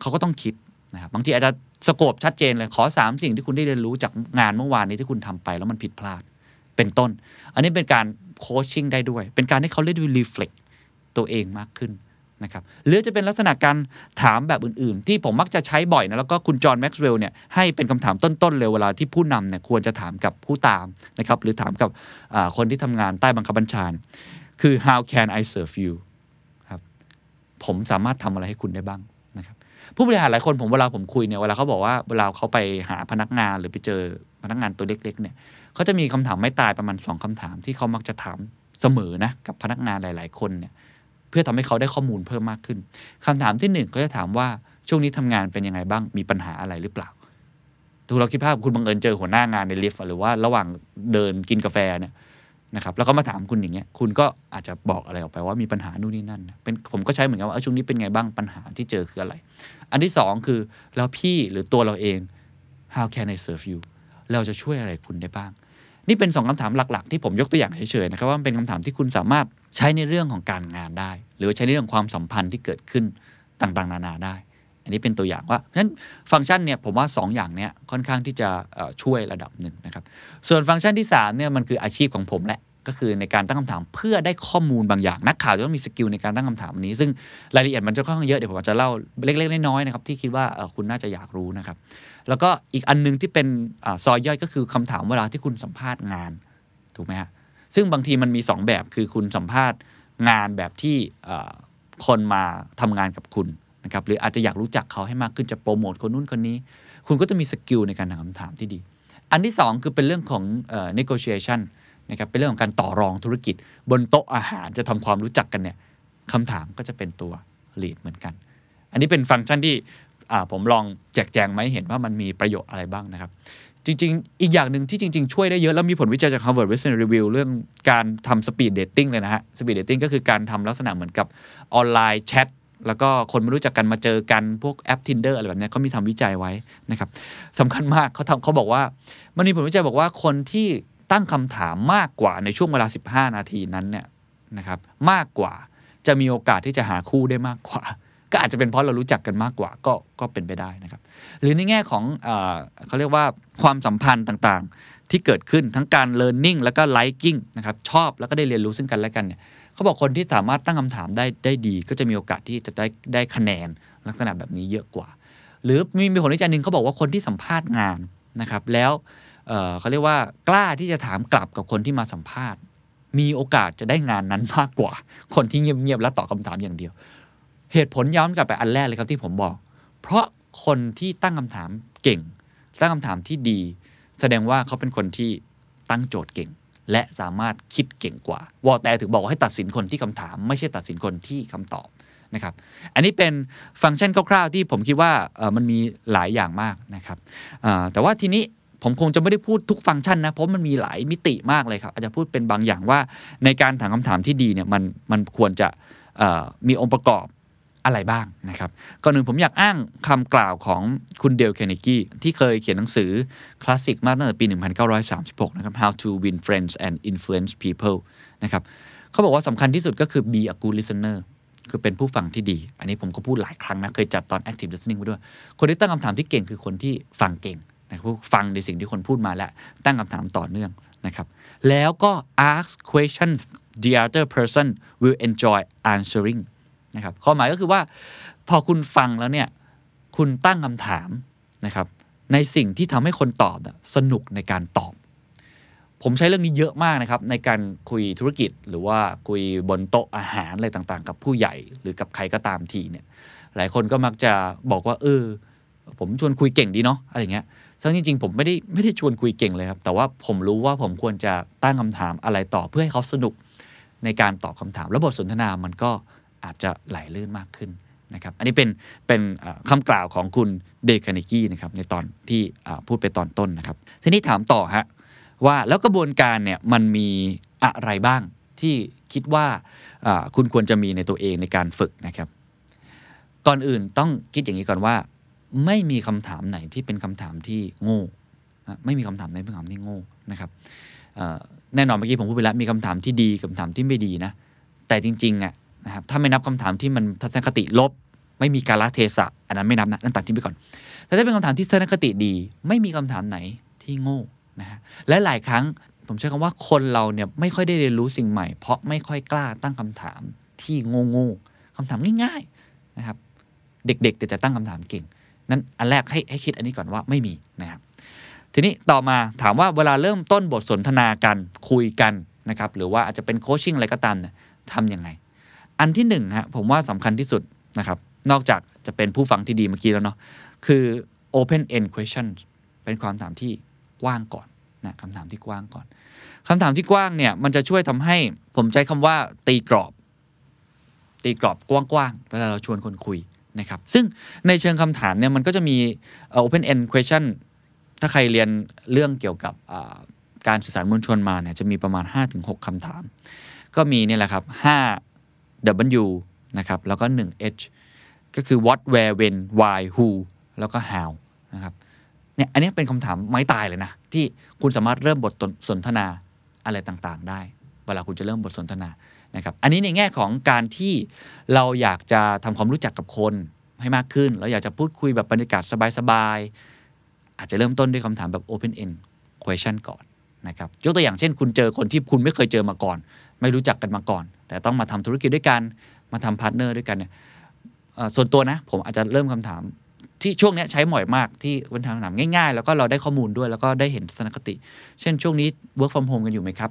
เขาก็ต้องคิดนะครับบางทีอาจจะสโคบชัดเจนเลยขอสามสิ่งที่คุณได้เรียนรู้จากงานเมื่อวานนี้ที่คุณทำไปแล้วมันผิดพลาด เป็นต้น อันนี้เป็นการโคชชิ่งได้ด้วย เป็นการให้เขาได้ดูรีเฟล็กตัวเองมากขึ้นนะครับหรือจะเป็นลักษณะการถามแบบอื่นๆ ที่ผมมักจะใช้บ่อยนะแล้วก็คุณจอห์นแม็กซ์เวลล์เนี่ยให้เป็นคำถามต้นๆเลยเวลาที่ผู้นำเนี่ยควรจะถามกับผู้ตามนะครับหรือถามกับคนที่ทำงานใต้บังคับบัญชาคือ how can I serve you ครับผมสามารถทำอะไรให้คุณได้บ้างนะครับผู้บริหารหลายคนผมเวลาผมคุยเนี่ยเวลาเขาบอกว่าเวลาเขาไปหาพนักงานหรือไปเจอพนักงานตัวเล็กๆเนี่ย เขาจะมีคำถามไม่ตายประมาณ 2คำถามที่เขามักจะถามเสมอนะกับพนักงานหลาย ๆ คนเนี่ยเพื่อทำให้เขาได้ข้อมูลเพิ่มมากขึ้นคำถามที่หนึ่งก็จะถามว่าช่วงนี้ทำงานเป็นยังไงบ้างมีปัญหาอะไรหรือเปล่าถูกเราคิดภาพคุณบังเอิญเจอหัวหน้างานในลิฟต์หรือว่าระหว่างเดินกินกาแฟเนี่ยนะครับแล้วก็มาถามคุณอย่างเงี้ยคุณก็อาจจะบอกอะไรออกไปว่ามีปัญหานู่นนี่นั่นเป็นผมก็ใช้เหมือนกันว่าช่วงนี้เป็นไงบ้างปัญหาที่เจอคืออะไร อันที่สองคือแล้วพี่หรือตัวเราเอง how can I serve you เราจะช่วยอะไรคุณได้บ้าง นี่เป็นสองคำถามหลัก ๆ ที่ผมยกตัวอย่างเฉยๆนะครับว่าเป็นคำถามที่คุณสามารถใช้ในเรื่องของการงานได้ หรือใช้ในเรื่องความสัมพันธ์ที่เกิดขึ้นต่างๆ นานาได้ อันนี้เป็นตัวอย่างว่าฉะนั้นฟังก์ชันเนี่ยผมว่า 2 อย่างเนี้ยค่อนข้างที่จะช่วยระดับหนึ่งนะครับส่วนฟังก์ชันที่3เนี่ยมันคืออาชีพของผมแหละ ก็คือในการตั้งคำถามเพื่อได้ข้อมูลบางอย่าง นักข่าวจะต้องมีสกิลในการตั้งคำถามนี้ ซึ่งรายละเอียดมันจะค่อนข้างเยอะเดี๋ยวผมจะเล่าเล็กๆน้อยๆนะครับที่คิดว่าคุณน่าจะอยากรู้นะครับ แล้วก็อีกอันหนึงที่เป็นอซอยย่อยก็คือคำถามเวลาที่คุณสัมภาษณ์งานถูกไหมฮะซึ่งบางทีมันมี 2 แบบคือคุณสัมภาษณ์งานแบบที่คนมาทำงานกับคุณนะครับหรืออาจจะอยากรู้จักเขาให้มากขึ้นจะโปรโมทคนนู้นคนนี้ คุณก็จะมีสกิลในการถามคำถามที่ดี อันที่ 2 คือเป็นเรื่องของ negotiation นะครับเป็นเรื่องของการต่อรองธุรกิจ บนโต๊ะอาหารจะทำความรู้จักกันเนี่ยคำถามก็จะเป็นตัว lead เหมือนกัน อันนี้เป็นฟังก์ชันที่ผมลองแจกแจงมาให้เห็นว่ามันมีประโยชน์อะไรบ้างนะครับ จริง ๆ อีกอย่างหนึ่งที่จริง ๆ ช่วยได้เยอะ แล้วมีผลวิจัยจาก Harvard Business Review เรื่องการทำ speed dating เลยนะฮะ speed dating ก็คือการทำลักษณะเหมือนกับออนไลน์แชทแล้วก็คนไม่รู้จักกันมาเจอกันพวกแอป Tinder อะไรแบบนี้เขามีทำวิจัยไว้นะครับสำคัญมากเขาทำเขาบอกว่า มันมีผลวิจัยบอกว่าคนที่ ตั้งคำถามมากกว่าในช่วงเวลา 15 นาทีนั้นเนี่ยนะครับมากกว่าจะมีโอกาสที่จะหาคู่ได้มากกว่า ก็อาจจะเป็นเพราะเรารู้จักกันมากกว่าก็ก็เป็นไปได้นะครับ หรือในแง่ของเอเขาเรียกว่าความสัมพันธ์ต่างๆ ที่เกิดขึ้นทั้งการ learning แล้วก็ liking นะครับชอบแล้วก็ได้เรียนรู้ซึ่งกันและกันเนี่ยเขาบอกคนที่สามารถตั้งคำถามได้ได้ดี ก็จะมีโอกาสที่จะได้ได้คะแนนลักษณะแบบนี้เยอะกว่า หรือมีมีผลวิจัยหนึ่งเขาบอกว่าคนที่สัมภาษณ์งานนะครับแล้ว เขาเรียกว่ากล้าที่จะถามกลับกับคนที่มาสัมภาษณ์ มีโอกาสจะได้งานนั้นมากกว่า คนที่เงียบๆและตอบคำถามอย่างเดียว เหตุผลย้อนกลับไปอันแรกเลยครับที่ผมบอก เพราะคนที่ตั้งคำถามเก่ง ตั้งคำถามที่ดี แสดงว่าเขาเป็นคนที่ตั้งโจทย์เก่ง และสามารถคิดเก่งกว่าวอลแต่ถึงบอกว่าให้ตัดสินคนที่คำถาม ไม่ใช่ตัดสินคนที่คำตอบนะครับ อันนี้เป็นฟังก์ชันคร่าวๆที่ผมคิดว่ามันมีหลายอย่างมากนะครับแต่ว่าทีนี้ ผมคงจะไม่ได้พูดทุกฟังก์ชันนะ เพราะมันมีหลายมิติมากเลยครับ อาจจะพูดเป็นบางอย่างว่าในการถามคำถามที่ดีเนี่ยมันมันควรจะมีองค์ประกอบอะไรบ้างนะครับก่อนหนึ่งผมอยากอ้างคำกล่าวของคุณเดลแคเนกี้ที่เคยเขียนหนังสือคลาสสิกมากตั้งแต่ปี 1936 นะครับ How to Win Friends and Influence People นะครับเขาบอกว่าสำคัญที่สุดก็คือ be a good listener คือเป็นผู้ฟังที่ดี อันนี้ผมก็พูดหลายครั้งนะ เคยจัดตอน active listening ไว้ด้วย คนที่ตั้งคำถามที่เก่งคือคนที่ฟังเก่ง นะครับผู้ฟังในสิ่งที่คนพูดมาและ ตั้งคำถามต่อเนื่องนะครับ แล้วก็ ask questions the other person will enjoy answering นะครับข้อหมายก็คือว่าพอคุณฟังแล้วเนี่ย คุณตั้งคำถามนะครับ ในสิ่งที่ทำให้คนตอบสนุกในการตอบ ผมใช้เรื่องนี้เยอะมากนะครับ ในการคุยธุรกิจหรือว่าคุยบนโต๊ะอาหารอะไรต่างๆ กับผู้ใหญ่หรือกับใครก็ตามทีเนี่ย หลายคนก็มักจะบอกว่า เออผมชวนคุยเก่งดีเนาะอะไรเงี้ย ซึ่งจริง ๆ ผมไม่ได้ไม่ได้ชวนคุยเก่งเลยครับ แต่ว่าผมรู้ว่าผมควรจะตั้งคำถามอะไรต่อเพื่อให้เขาสนุกในการตอบคำถามแล้วบสนทนามันก็อาจจะไหลลื่นมากขึ้นนะครับ อันนี้เป็นเป็นคำกล่าวของคุณเดคานิกี้นะครับในตอนที่พูดไปตอนต้นนะครับ ทีนี้ถามต่อฮะว่าแล้วกระบวนการเนี่ยมันมีอะไรบ้างที่คิดว่าคุณควรจะมีในตัวเองในการฝึกนะครับ ก่อนอื่นต้องคิดอย่างนี้ก่อนว่า ไม่มีคำถามไหนที่เป็นคำถามที่โง่ไม่มีคำถามไหนเป็นคำถามที่โง่นะครับแน่นอนเมื่อกี้ผมพูดไปแล้วมีคำถามที่ดีกับคำถามที่ไม่ดีนะแต่จริงๆอะนะครับถ้าไม่นับคำถามที่มันทัศนคติลบ ไม่มีกาลเทศะอันนั้นไม่นับนะนั่นตัดทิ้งไปก่อน แต่ถ้าเป็นคำถามที่ทัศนคติดี ไม่มีคำถามไหนที่โง่นะฮะและหลายครั้งผมใช้คำว่าคนเราเนี่ยไม่ค่อยได้เรียนรู้สิ่งใหม่ เพราะไม่ค่อยกล้าตั้งคำถามที่โง่ๆคำถามง่ายๆนะครับ เด็กๆเดี๋ยวจะตั้งคำถามเก่ง นั้นอันแรกให้ให้คิดอันนี้ก่อนว่าไม่มีนะครับทีนี้ต่อมาถามว่าเวลาเริ่มต้นบทสนทนากันคุยกันนะครับหรือว่าอาจจะเป็นโคชชิ่งอะไรก็ตามเนี่ยทำยังไง อันที่หนึ่งฮะผมว่าสำคัญที่สุดนะครับนอกจากจะเป็นผู้ฟังที่ดีเมื่อกี้แล้วเนาะคือ open end question เป็นความถามที่กว้างก่อนนะคำถามที่กว้างก่อนคำถามที่กว้างเนี่ยมันจะช่วยทำให้ผมใช้คำว่าตีกรอบ ตีกรอบกว้างๆเวลาเราชวนคนคุย นะครับซึ่งในเชิงคำถามเนี่ยมันก็จะมี open end question ถ้าใครเรียนเรื่องเกี่ยวกับการสื่อสารมวลชนมาเนี่ยจะมีประมาณ 5-6คำถาม ก็มีนี่แหละครับ 5 W นะครับแล้วก็ 1 H ก็คือ what where when why who แล้วก็ how นะครับเนี่ยอันนี้เป็นคำถามไม้ตายเลยนะ ที่คุณสามารถเริ่มบทสนทนาอะไรต่างๆ ได้ เวลาคุณจะเริ่มบทสนทนา นะครับอันนี้ในแง่ของการที่เราอยากจะทำความรู้จักกับคนให้มากขึ้น เราอยากจะพูดคุยแบบบรรยากาศสบายๆ อาจจะเริ่มต้นด้วยคำถามแบบ open end question ก่อนนะครับยกตัวอย่างเช่น คุณเจอคนที่คุณไม่เคยเจอมาก่อน ไม่รู้จักกันมาก่อน แต่ต้องมาทำธุรกิจด้วยกันมาทำ partner ด้วยกันเนี่ยส่วนตัวนะ ผมอาจจะเริ่มคำถามที่ช่วงนี้ใช้บ่อยมากที่เป็นคำถามง่ายๆ แล้วก็เราได้ข้อมูลด้วยแล้วก็ได้เห็นทัศนคติ เช่นช่วงนี้ work from home กันอยู่ไหมครับ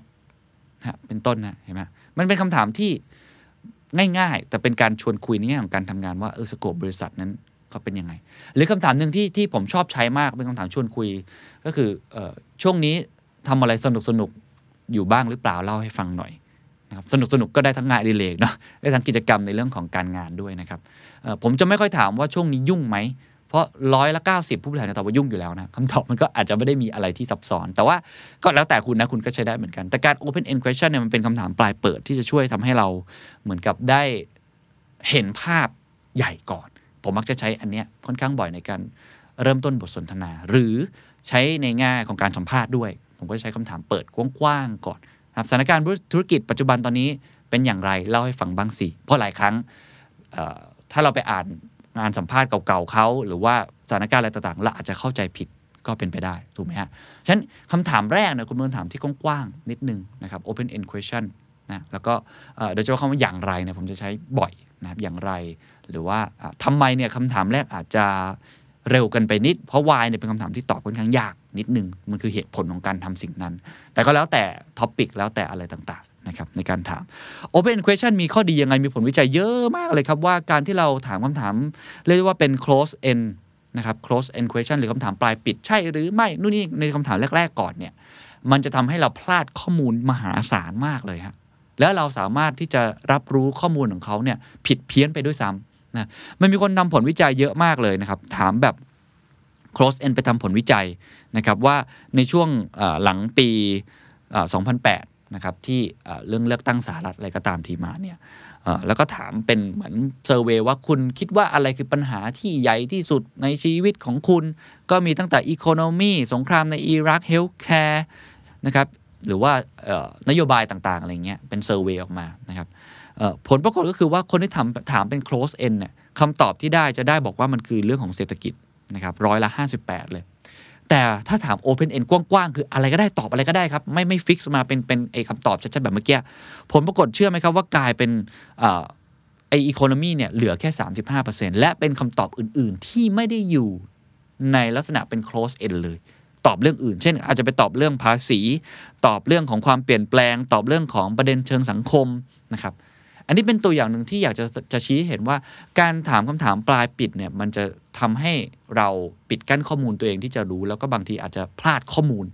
ฮะเป็นต้นนะเห็นไหม มันเป็นคำถามที่ง่าย ๆ แต่เป็นการชวนคุยในแง่ของการทำงานว่าเออสโคปบริษัทนั้นเขาเป็นยังไง หรือคำถามหนึ่งที่ที่ผมชอบใช้มากเป็นคำถามชวนคุย ก็คือออช่วงนี้ทำอะไรสนุกสนุกๆอยู่บ้างหรือเปล่าเล่าให้ฟังหน่อยนะครับสนุกสนุกๆก็ได้ทั้งงานดิเรกเนาะได้ทั้งกิจกรรมในเรื่องของการงานด้วยนะครับผมจะไม่ค่อยถามว่าช่วงนี้ยุ่งไหม เพราะร้อยละเก้าสิบผู้บริหารจะตอบว่ายุ่งอยู่แล้วนะคำตอบมันก็อาจจะไม่ได้มีอะไรที่ซับซ้อน แต่ว่าก็แล้วแต่คุณนะคุณก็ใช้ได้เหมือนกัน แต่การ open end question เนี่ยมันเป็นคำถามปลายเปิดที่จะช่วยทำให้เราเหมือนกับได้เห็นภาพใหญ่ก่อน ผมมักจะใช้อันเนี้ยค่อนข้างบ่อยในการเริ่มต้นบทสนทนา หรือใช้ในง่ของการสัมภาษณ์ด้วย ผมก็ใช้คำถามเปิดกว้างๆก่อนนะครับสถานการณ์ธุรกิจปัจจุบันตอนนี้เป็นอย่างไรเล่าให้ฟังบ้างสิเพราะหลายครั้งถ้าเราไปอ่าน งานสัมภาษณ์เก่าๆเขาหรือว่าสถานการณ์อะไรต่างๆเราอาจจะเข้าใจผิดก็เป็นไปได้ ถูกไหมฮะฉะนั้นคำถามแรกเนี่ยคุณเป็นคำถามที่กว้างๆนิดนึงนะครับ open end question นะแล้วก็เอ่อโดยเฉพาะคำว่าอย่างไรเนี่ยผมจะใช้บ่อยนะครับอย่างไร หรือว่าอะทำไมเนี่ยคำถามแรกอาจจะเร็วกันไปนิด เพราะ why เนี่ยเป็นคำถามที่ตอบค่อนข้างยากนิดนึง มันคือเหตุผลของการทำสิ่งนั้น แต่ก็แล้วแต่ท็อปิกแล้วแต่อะไรต่างๆ นะครับในการถาม Open Question มีข้อดียังไงมีผลวิจัยเยอะมากเลยครับ ว่าการที่เราถามคำถาม เรียกว่าเป็น close end นะครับ close end question หรือคำถามปลายปิดใช่หรือไม่นู่นนี่ในคำถามแรก ๆ ก่อนเนี่ยมันจะทำให้เราพลาดข้อมูลมหาศาลมากเลยฮะแล้วเราสามารถที่จะรับรู้ข้อมูลของเขาเนี่ยผิดเพี้ยนไปด้วยซ้ำนะมันมีคนทำผลวิจัยเยอะมากเลยนะครับถามแบบ close end ไปทำผลวิจัยนะครับว่าในช่วงหลังปีเอ่อ2008 นะครับที่เรื่องเลือกตั้งสหรัฐอะไรก็ตามทีมาเนี่ยแล้วก็ถามเป็นเหมือน survey ว่าคุณคิดว่าอะไรคือปัญหาที่ใหญ่ที่สุดในชีวิตของคุณ ก็มีตั้งแต่ economy สงครามในอิรัก healthcare นะครับหรือว่านโยบายต่างๆ อะไรเงี้ยเป็น survey ออกมานะครับผลปรากฏก็คือว่าคนที่ถามถามเป็น close end เนี่ยคำตอบที่ได้จะได้บอกว่ามันคือเรื่องของเศรษฐกิจนะครับร้อยละ 58 เลย แต่ถ้าถาม Open End กว้างๆ คืออะไรก็ได้ตอบอะไรก็ได้ครับ ไม่ไม่ fix มาเป็นเป็นไอ้คำตอบชัดๆ แบบเมื่อกี้ผลปรากฏเชื่อไหมครับว่ากลายเป็นเอ่อไออีโคโนมีเนี่ยเหลือแค่ 35%และเป็นคำตอบอื่นๆ ที่ไม่ได้อยู่ในลักษณะเป็น close end เลย ตอบเรื่องอื่น เช่น อาจจะไปตอบเรื่องภาษี ตอบเรื่องของความเปลี่ยนแปลง ตอบเรื่องของประเด็นเชิงสังคมนะครับ อันนี้เป็นตัวอย่างหนึ่งที่อยากจะจะชี้ให้เห็นว่า การถามคำถามปลายปิดเนี่ยมันจะทำให้เราปิดกั้นข้อมูลตัวเองที่จะรู้ แล้วก็บางทีอาจจะพลาดข้อมูล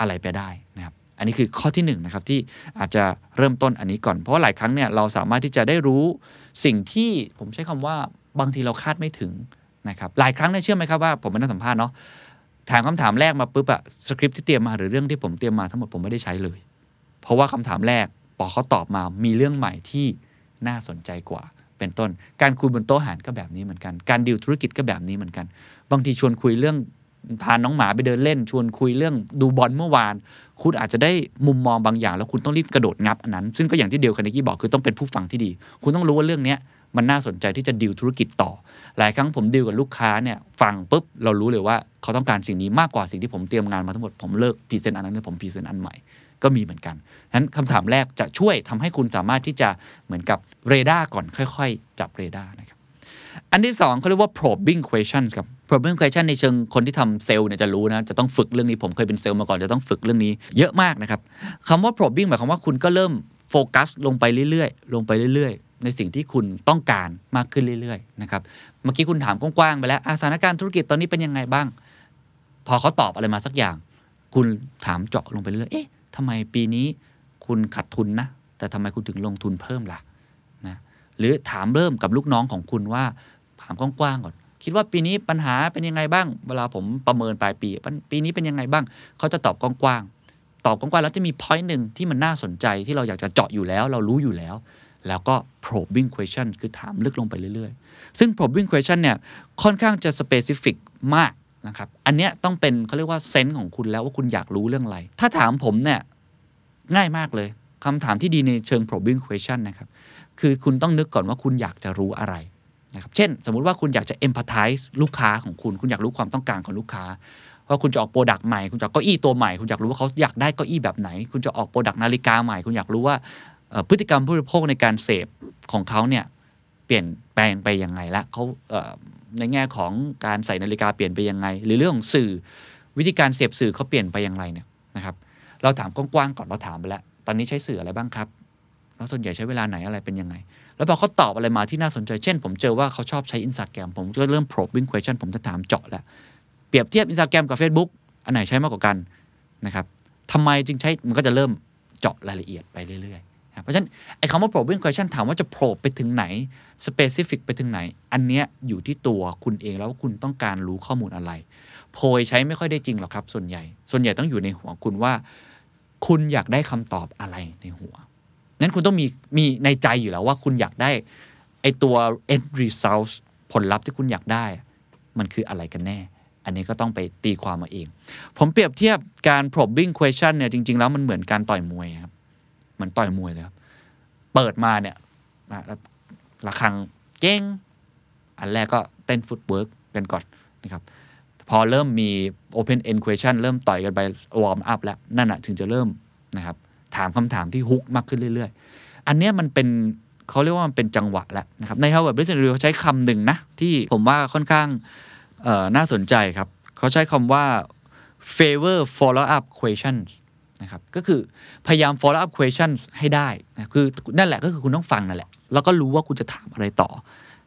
อะไรไปได้นะครับอันนี้คือข้อที่หนึ่งนะครับที่อาจจะเริ่มต้นอันนี้ก่อน เพราะว่าหลายครั้งเนี่ยเราสามารถที่จะได้รู้สิ่งที่ผมใช้คำว่าบางทีเราคาดไม่ถึงนะครับหลายครั้งเนี่ยเชื่อไหมครับว่าผมเป็นนักสัมภาษณ์เนาะถามคำถามแรกมาปุ๊บอะสคริปต์ที่เตรียมมาหรือเรื่องที่ผมเตรียมมาทั้งหมดผมไม่ได้ใช้เลย เพราะว่าคำถามแรกพอเขาตอบมามีเรื่องใหม่ที่ น่าสนใจกว่า เป็นต้น การคุยบนโต๊ะอาหารก็แบบนี้เหมือนกัน การดีลธุรกิจก็แบบนี้เหมือนกัน บางทีชวนคุยเรื่องพาน้องหมาไปเดินเล่น ชวนคุยเรื่องดูบอลเมื่อวาน คุณอาจจะได้มุมมองบางอย่าง แล้วคุณต้องรีบกระโดดงับอันนั้น ซึ่งก็อย่างที่เดียวกันที่บอกคือต้องเป็นผู้ฟังที่ดี คุณต้องรู้ว่าเรื่องนี้มันน่าสนใจที่จะดีลธุรกิจต่อ หลายครั้งผมดีลกับลูกค้าเนี่ยฟังปุ๊บเรารู้เลยว่าเขาต้องการสิ่งนี้มากกว่าสิ่งที่ผมเตรียมงานมาทั้งหมดผมเลิก present อันนั้นผม present อันใหม่ ก็มีเหมือนกันฉะนั้นคำถามแรกจะช่วยทำให้คุณสามารถที่จะเหมือนกับเรดาร์ก่อนค่อย ๆ จับเรดาร์นะครับ อันที่สองเขาเรียกว่า probing question ครับ probing question ในเชิงคนที่ทำเซลล์เนี่ยจะรู้นะ จะต้องฝึกเรื่องนี้ผมเคยเป็นเซลล์มาก่อนจะต้องฝึกเรื่องนี้เยอะมากนะครับคำว่า probing หมายความว่าคุณก็เริ่มโฟกัสลงไปเรื่อยๆ ลงไปเรื่อยๆ ในสิ่งที่คุณต้องการมากขึ้นเรื่อยๆ นะครับ เมื่อกี้คุณถามกว้างๆ ไปแล้วสถานการณ์ธุรกิจตอนนี้เป็นยังไงบ้าง พอเขาตอบอะไรมาสักอย่าง คุณถามเจาะลงไปเรื่อยๆ เอ๊ะ ทำไมปีนี้คุณขาดทุนนะ แต่ทำไมคุณถึงลงทุนเพิ่มล่ะนะหรือถามเริ่มกับลูกน้องของคุณว่า ถามกว้างๆก่อน คิดว่าปีนี้ปัญหาเป็นยังไงบ้าง เวลาผมประเมินปลายปี ปีนี้เป็นยังไงบ้าง เขาจะตอบกว้างๆตอบกว้างๆแล้วจะมี point หนึ่งที่มันน่าสนใจที่เราอยากจะเจาะอยู่แล้ว เรารู้อยู่แล้ว แล้วก็ probing question คือถามลึกลงไปเรื่อยๆ ซึ่ง probing question เนี่ยค่อนข้างจะ specific มาก นะครับ อันเนี้ยต้องเป็นเขาเรียกว่าเซนส์ของคุณแล้วว่าคุณอยากรู้เรื่องอะไร ถ้าถามผมเนี่ยง่ายมากเลยคำถามที่ดีในเชิง probing question นะครับ คือคุณต้องนึกก่อนว่าคุณอยากจะรู้อะไรนะครับเช่น สมมุติว่าคุณอยากจะ empathize ลูกค้าของคุณ คุณอยากรู้ความต้องการของลูกค้าว่าคุณจะออก product ใหม่ คุณจะเก้าอี้ตัวใหม่ คุณอยากรู้ว่าเขาอยากได้เก้าอี้แบบไหน คุณจะออก product นาฬิกาใหม่ คุณอยากรู้ว่าพฤติกรรมผู้บริโภคในการเสพของเขาเนี่ยเปลี่ยนแปลงไปยังไงละเขา ในแง่ของการใส่นาฬิกาเปลี่ยนไปยังไง หรือเรื่องของสื่อวิธีการเสพสื่อเขาเปลี่ยนไปอย่างไรเนี่ยนะครับ เราถามกว้างๆก่อนเราถามไปแล้ว ตอนนี้ใช้สื่ออะไรบ้างครับ แล้วส่วนใหญ่ใช้เวลาไหนอะไรเป็นยังไง แล้วพอเขาตอบอะไรมาที่น่าสนใจ เช่น ผมเจอว่าเขาชอบใช้ Instagram ผมก็เริ่ม probing question ผมจะถามเจาะแล้วเปรียบเทียบ Instagram กับ Facebook อันไหนใช้มากกว่ากันนะครับทำไมจึงใช้มันก็จะเริ่มเจาะรายละเอียดไปเรื่อยๆ เพราะฉะนั้นไอ้คำว่า probing question ถามว่าจะ probe ไปถึงไหน specific ไปถึงไหน อันเนี้ยอยู่ที่ตัวคุณเองแล้วว่าคุณต้องการรู้ข้อมูลอะไร โพยใช้ไม่ค่อยได้จริงหรอกครับ ส่วนใหญ่ ส่วนใหญ่ต้องอยู่ในหัวคุณว่า คุณอยากได้คำตอบอะไรในหัว นั้นคุณต้องมีมีในใจอยู่แล้วว่าคุณอยากได้ไอตัว end result ผลลัพธ์ที่คุณอยากได้ มันคืออะไรกันแน่ อันนี้ก็ต้องไปตีความมาเอง ผมเปรียบเทียบการ probing question เนี่ยจริง ๆ แล้วมันเหมือนการต่อยมวยครับ เหมือนต่อยมวยเลยครับ เปิดมาเนี่ยอะแล้วระฆังเจ้ง อันแรกก็เต้น footwork กันก่อนนะครับพอเริ่มมี Open End Question เริ่มต่อยกันไป warm up แล้ว นั่นอะถึงจะเริ่มนะครับ ถามคำถามที่ hook มากขึ้นเรื่อย ๆ อันเนี้ยมันเป็นเขาเรียกว่ามันเป็นจังหวะแล้วนะครับ ใน Harvard Business Review เขาใช้คำหนึ่งนะ ที่ผมว่าค่อนข้างน่าสนใจครับ เขาใช้คำว่า favor follow up questions นะครับก็คือพยายาม follow up questions ให้ได้นะคือนั่นแหละก็คือคุณต้องฟังนั่นแหละ แล้วก็รู้ว่าคุณจะถามอะไรต่อ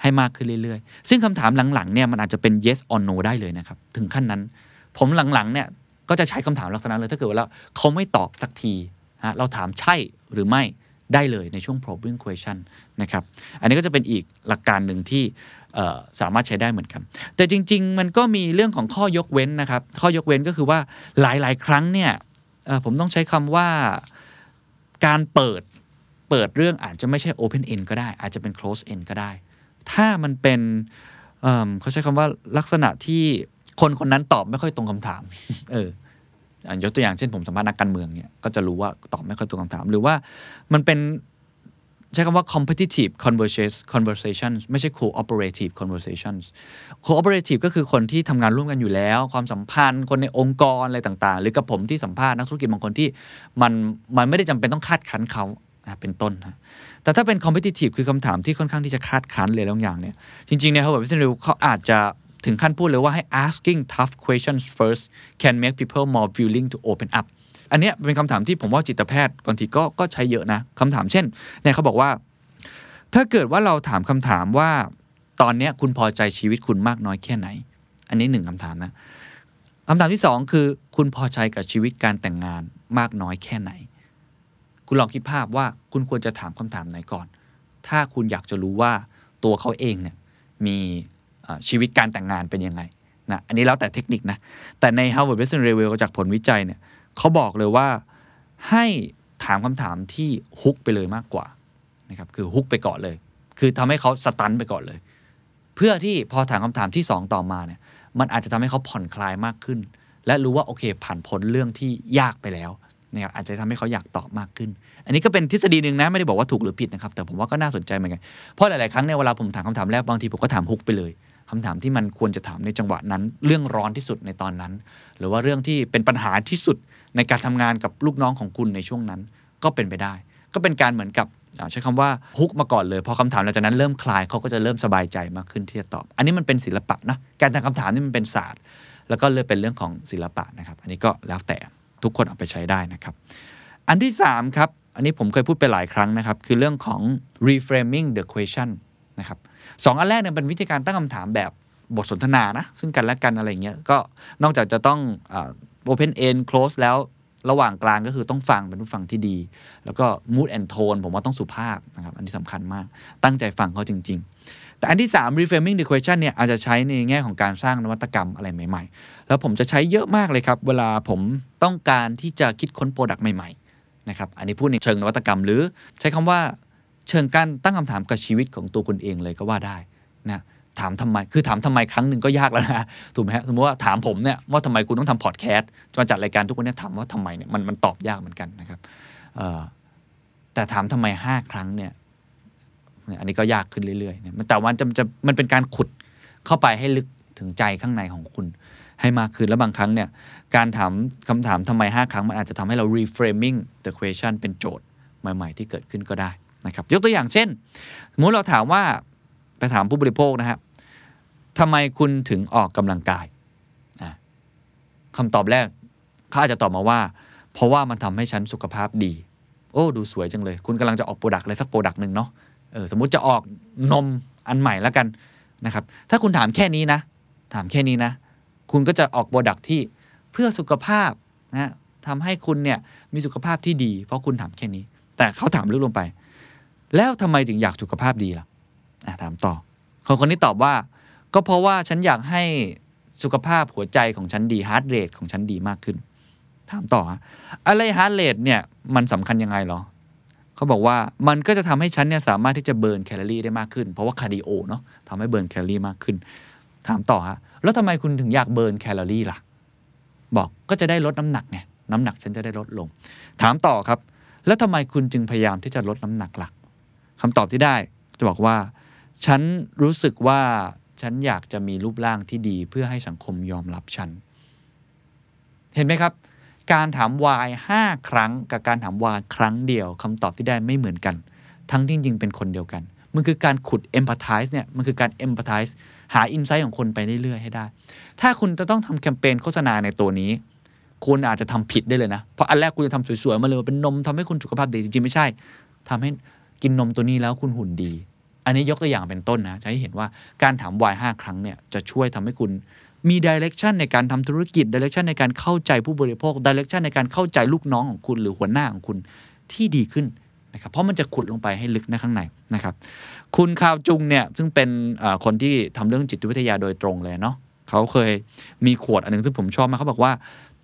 ให้มากขึ้นเรื่อยๆ ซึ่งคำถามหลังๆเนี่ยมันอาจจะเป็น yes or no ได้เลยนะครับ ถึงขั้นนั้น ผมหลังๆเนี่ยก็จะใช้คำถามลักษณะเลยถ้าเกิดว่าเขาไม่ตอบสักทีนะเราถามใช่หรือไม่ได้เลยในช่วง probing question นะครับ อันนี้ก็จะเป็นอีกหลักการหนึ่งที่สามารถใช้ได้เหมือนกัน แต่จริง ๆ มันก็มีเรื่องของข้อยกเว้นนะครับ ข้อยกเว้นก็คือว่าหลายๆ ครั้งเนี่ย ผมต้องใช้คำว่าการเปิดเปิดเรื่องอาจจะไม่ใช่ open end ก็ได้ อาจจะเป็น close end ก็ได้ ถ้ามันเป็นเเขาใช้คำว่าลักษณะที่คนคนนั้นตอบไม่ค่อยตรงคำถาม เออยกตัวอย่างเช่นผมสัมภาษณ์นักการเมืองเนี่ยก็จะรู้ว่าตอบไม่ค่อยตรงคำถาม หรือว่ามันเป็น ใช้คำว่า competitive conversation conversations ไม่ใช่ cooperative conversations cooperative ก็คือคนที่ทำงานร่วมกันอยู่แล้ว ความสัมพันธ์ คนในองค์กรอะไรต่างๆ หรือกับผมที่สัมภาษณ์นักธุรกิจบางคนที่มันมันไม่ได้จำเป็นต้องคาดคั้นเขาเป็นต้นนะแต่ถ้าเป็น competitive คือคำถามที่ค่อนข้างที่จะคาดคั้นเลยบางอย่างเนี่ยจริงๆใน Harvard Business Review เขาอาจจะถึงขั้นพูดเลยว่าให้ asking tough questions first can make people more willing to open up อันเนี้ยเป็นคำถามที่ผมว่าจิตแพทย์บางทีก็ก็ใช้เยอะนะคำถามเช่นเนี่ยเขาบอกว่า ถ้าเกิดว่าเราถามคำถามว่า ตอนเนี้ยคุณพอใจชีวิตคุณมากน้อยแค่ไหน อันนี้หนึ่งคำถามนะคำถามที่สองคือ คุณพอใจกับชีวิตการแต่งงานมากน้อยแค่ไหน คุณลองคิดภาพว่าคุณควรจะถามคำถามไหนก่อน ถ้าคุณอยากจะรู้ว่าตัวเขาเองเนี่ยมีชีวิตการแต่งงานเป็นยังไงนะอันนี้แล้วแต่เทคนิคนะ แต่ใน Harvard Business Review จากผลวิจัยเนี่ย เขาบอกเลยว่าให้ถามคำถามที่ฮุกไปเลยมากกว่านะครับคือฮุกไปก่อนเลย คือทำให้เขาสตันไปก่อนเลย เพื่อที่พอถามคำถามที่ 2 ต่อมาเนี่ยมันอาจจะทำให้เขาผ่อนคลายมากขึ้น และรู้ว่าโอเค ผ่านพ้นเรื่องที่ยากไปแล้วนะครับอาจจะทำให้เขาอยากตอบมากขึ้น อันนี้ก็เป็นทฤษฎีหนึ่งนะไม่ได้บอกว่าถูกหรือผิดนะครับ แต่ผมว่าก็น่าสนใจเหมือนกัน เพราะหลาย ๆ ครั้งเนี่ยเวลาผมถามคำถามแรกบางทีผมก็ถามฮุกไปเลยคำถามที่มันควรจะถามในจังหวะนั้น เรื่องร้อนที่สุดในตอนนั้น หรือว่าเรื่องที่เป็นปัญหาที่สุด ในการทำงานกับลูกน้องของคุณในช่วงนั้นก็เป็นไปได้ ก็เป็นการเหมือนกับใช้คำว่าฮุกมาก่อนเลย พอคำถามหลังจากนั้นเริ่มคลายเขาก็จะเริ่มสบายใจมากขึ้นที่จะตอบ อันนี้มันเป็นศิลปะนะการตั้งคำถามนี่มันเป็นศาสตร์ แล้วก็เลยเป็นเรื่องของศิลปะนะครับ อันนี้ก็แล้วแต่ทุกคนเอาไปใช้ได้นะครับ อันที่3ครับอันนี้ผมเคยพูดไปหลายครั้งนะครับ คือเรื่องของ reframing the question นะครับสองอันแรกเนี่ยเป็นวิธีการตั้งคำถามแบบบทสนทนานะซึ่งกันและกันอะไรเงี้ยก็นอกจากจะต้องอ open end close แล้วระหว่างกลางก็คือต้องฟังเป็นผู้ฟังที่ดี แล้วก็ mood and tone ผมว่าต้องสุภาพนะครับ อันนี้สำคัญมาก ตั้งใจฟังเขาจริง ๆ แต่อันที่ 3 reframing the question เนี่ยอาจจะใช้ในแง่ของการสร้างนวัตกรรมอะไรใหม่ ๆ แล้วผมจะใช้เยอะมากเลยครับ เวลาผมต้องการที่จะคิดค้นโปรดักต์ใหม่ ๆ นะครับ อันนี้พูดในเชิงนวัตกรรม หรือใช้คำว่าเชิงการตั้งคำถามกับชีวิตของตัวคุณเองเลยก็ว่าได้นะ ถามทำไม คือถามทำไมครั้งหนึ่งก็ยากแล้วนะถูกไหมฮะสมมติว่าถามผมเนี่ยว่าทำไมคุณต้องทำพอดแคสต์จะมาจัดรายการทุกวันเนี้ถามว่าทำไมเนี่ยมันมันตอบยากเหมือนกันนะครับแต่ถามทำไมห้าครั้งเนี่ยอันนี้ก็ยากขึ้นเรื่อยๆแต่ว่าจะจะมันเป็นการขุดเข้าไปให้ลึกถึงใจข้างในของคุณ ให้มากขึ้นแล้วบางครั้งเนี่ยการถามคำถามทำไม 5 ครั้ง มันอาจจะทำให้เรา reframing the question เป็นโจทย์ใหม่ ๆ ที่เกิดขึ้นก็ได้นะครับ ยกตัวอย่างเช่นสมมติเราถามว่าไปถามผู้บริโภคนะครับ ทำไมคุณถึงออกกำลังกายคำตอบแรกเขาอาจจะตอบมาว่า เพราะว่ามันทำให้ฉันสุขภาพดี โอ้ ดูสวยจังเลย คุณกำลังจะออก product อะไรสัก product หนึ่งเนาะเออสมมติจะออกนมอันใหม่แล้วกันนะครับ ถ้าคุณถามแค่นี้นะ ถามแค่นี้นะ คุณก็จะออก product ที่เพื่อสุขภาพนะทำให้คุณเนี่ยมีสุขภาพที่ดี เพราะคุณถามแค่นี้ แต่เขาถามลึกลงไป แล้วทำไมถึงอยากสุขภาพดีล่ะถามต่อ คนคนนี้ตอบว่า ก็เพราะว่าฉันอยากให้สุขภาพหัวใจของฉันดี heart rate ของฉันดีมากขึ้น ถามต่อฮะอะไร heart rate เนี่ยมันสำคัญยังไงเหรอเขาบอกว่ามันก็จะทำให้ฉันเนี่ยสามารถที่จะ burn แคลอรี่ได้มากขึ้น เพราะว่า cardio เนาะทำให้ burn แคลอรี่มากขึ้น ถามต่อฮะแล้วทำไมคุณถึงอยากเบิร์นแคลอรี่ล่ะ บอกก็จะได้ลดน้ำหนักไงน้ำหนักฉันจะได้ลดลง ถามต่อครับ แล้วทำไมคุณจึงพยายามที่จะลดน้ำหนักหล่ะคำตอบที่ได้จะบอกว่า ฉันรู้สึกว่า ฉันอยากจะมีรูปร่างที่ดีเพื่อให้สังคมยอมรับฉัน เห็นไหมครับ การถาม why 5ครั้ง กับการถาม why ครั้งเดียวคำตอบที่ได้ไม่เหมือนกัน ทั้งที่จริงเป็นคนเดียวกัน มันคือการขุด empathize เนี่ย มันคือการ empathize หา insight ของคนไปเรื่อยๆให้ได้ ถ้าคุณจะต้องทำแคมเปญโฆษณาในตัวนี้คุณอาจจะทำผิดได้เลยนะ เพราะอันแรกคุณจะทำสวยๆ มาเลยเป็นนมทำให้คุณสุขภาพดีจริงๆ ไม่ใช่ทำให้กินนมตัวนี้แล้วคุณหุ่นดี อันนี้ยกตัวอย่างเป็นต้นนะจะให้เห็นว่าการถาม why 5 ครั้งเนี่ยจะช่วยทำให้คุณมี direction ในการทำธุรกิจ direction ในการเข้าใจผู้บริโภค direction ในการเข้าใจลูกน้องของคุณ หรือหัวหน้าของคุณที่ดีขึ้นนะครับเพราะมันจะขุดลงไปให้ลึกในข้างในนะครับ คุณคาวจุงเนี่ยซึ่งเป็นคนที่ทำเรื่องจิตวิทยาโดยตรงเลยเนาะเขาเคยมีขวดอันหนึงซึ่งผมชอบมากเขาบอกว่า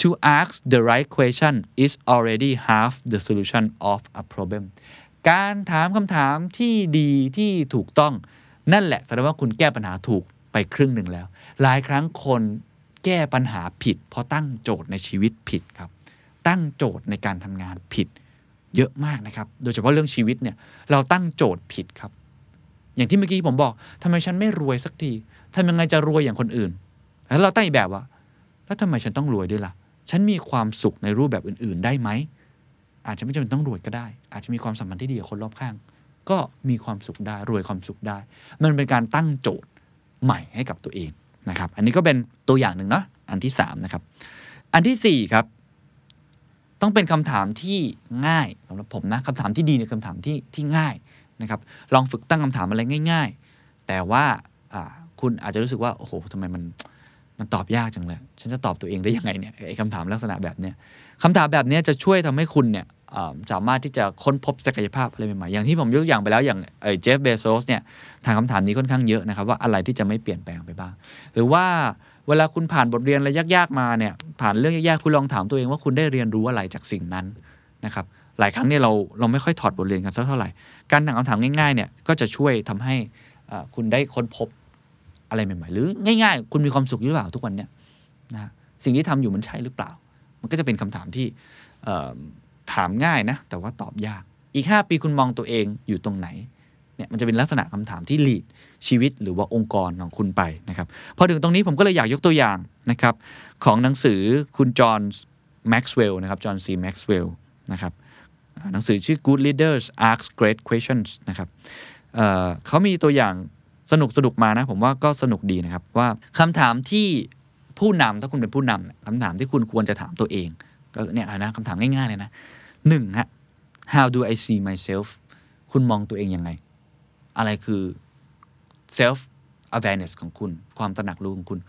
to ask the right question is already half the solution of a problem การถามคำถามที่ดีที่ถูกต้องนั่นแหละแสดงว่าคุณแก้ปัญหาถูกไปครึ่งหนึ่งแล้ว หลายครั้งคนแก้ปัญหาผิด เพราะตั้งโจทย์ในชีวิตผิดครับ ตั้งโจทย์ในการทำงานผิด เยอะมากนะครับ โดยเฉพาะเรื่องชีวิตเนี่ยเราตั้งโจทย์ผิดครับ อย่างที่เมื่อกี้ผมบอกทำไมฉันไม่รวยสักทีทำยังไงจะรวยอย่างคนอื่น แล้วเราตั้งอีกแบบว่า แล้วทำไมฉันต้องรวยด้วยล่ะ ฉันมีความสุขในรูปแบบอื่น ๆ ได้ไหม อาจจะไม่จำเป็นต้องรวยก็ได้ อาจจะมีความสัมพันธ์ที่ดีกับคนรอบข้าง ก็มีความสุขได้รวยความสุขได้ มันเป็นการตั้งโจทย์ใหม่ให้กับตัวเองนะครับ อันนี้ก็เป็นตัวอย่างหนึ่งเนาะอันที่สามนะครับอันที่สี่ครับต้องเป็นคำถามที่ง่ายสำหรับผมนะคำถามที่ดีในยคำถามที่ที่ง่ายนะครับ ลองฝึกตั้งคำถามอะไรง่าย ๆ แต่ว่าอ่าคุณอาจจะรู้สึกว่าโอ้โหทำไมมันมันตอบยากจังเลย ฉันจะตอบตัวเองได้ยังไงเนี่ยไอ้คำถามลักษณะแบบเนี้ย คำถามแบบนี้จะช่วยทำให้คุณเนี่ยสามารถที่จะค้นพบศักยภาพอะไรใหม่ๆอย่างที่ผมยกตัวอย่างไปแล้วอย่างเจฟเบโซสเนี่ยถามคำถามนี้ค่อนข้างเยอะนะครับว่าอะไรที่จะไม่เปลี่ยนแปลงไปบ้าง หรือว่าเวลาคุณผ่านบทเรียนอะไรยากๆมาเนี่ยผ่านเรื่องยากๆคุณลองถามตัวเองว่าคุณได้เรียนรู้อะไรจากสิ่งนั้นนะครับหลายครั้งเนี่ยเราเราไม่ค่อยถอดบทเรียนกันสักเท่าไหร่ การถามคำถามง่ายๆเนี่ยก็จะช่วยทำให้คุณได้ค้นพบอะไรใหม่ๆ หรือง่าย ๆ คุณมีความสุขหรือเปล่าทุกวันเนี่ยนะสิ่งที่ทำอยู่มันใช่หรือเปล่า มันก็จะเป็นคำถามที่ถามง่ายนะ แต่ว่าตอบยาก อีก 5 ปีคุณมองตัวเองอยู่ตรงไหนเนี่ยมันจะเป็นลักษณะคำถามที่ lead ชีวิตหรือว่าองค์กรของคุณไปนะครับพอถึงตรงนี้ผมก็เลยอยากยกตัวอย่างนะครับของหนังสือคุณจอห์นแม็กซ์เวลล์นะครับจอห์นซีแม็กซ์เวลล์นะครับหนังสือชื่อ Good Leaders Ask Great Questions นะครับเเขามีตัวอย่างสนุกสนุกมานะ ผมว่าก็สนุกดีนะครับ ว่าคำถามที่ ผู้นำถ้าคุณเป็นผู้นำเนี่ยคำถามที่คุณควรจะถามตัวเอง ก็เนี่ยนะคำถามง่ายๆเลยนะหนึ่งฮะ how do I see myself คุณมองตัวเองยังไง อะไรคือ self awareness ของคุณ ความตระหนักรู้ของคุณ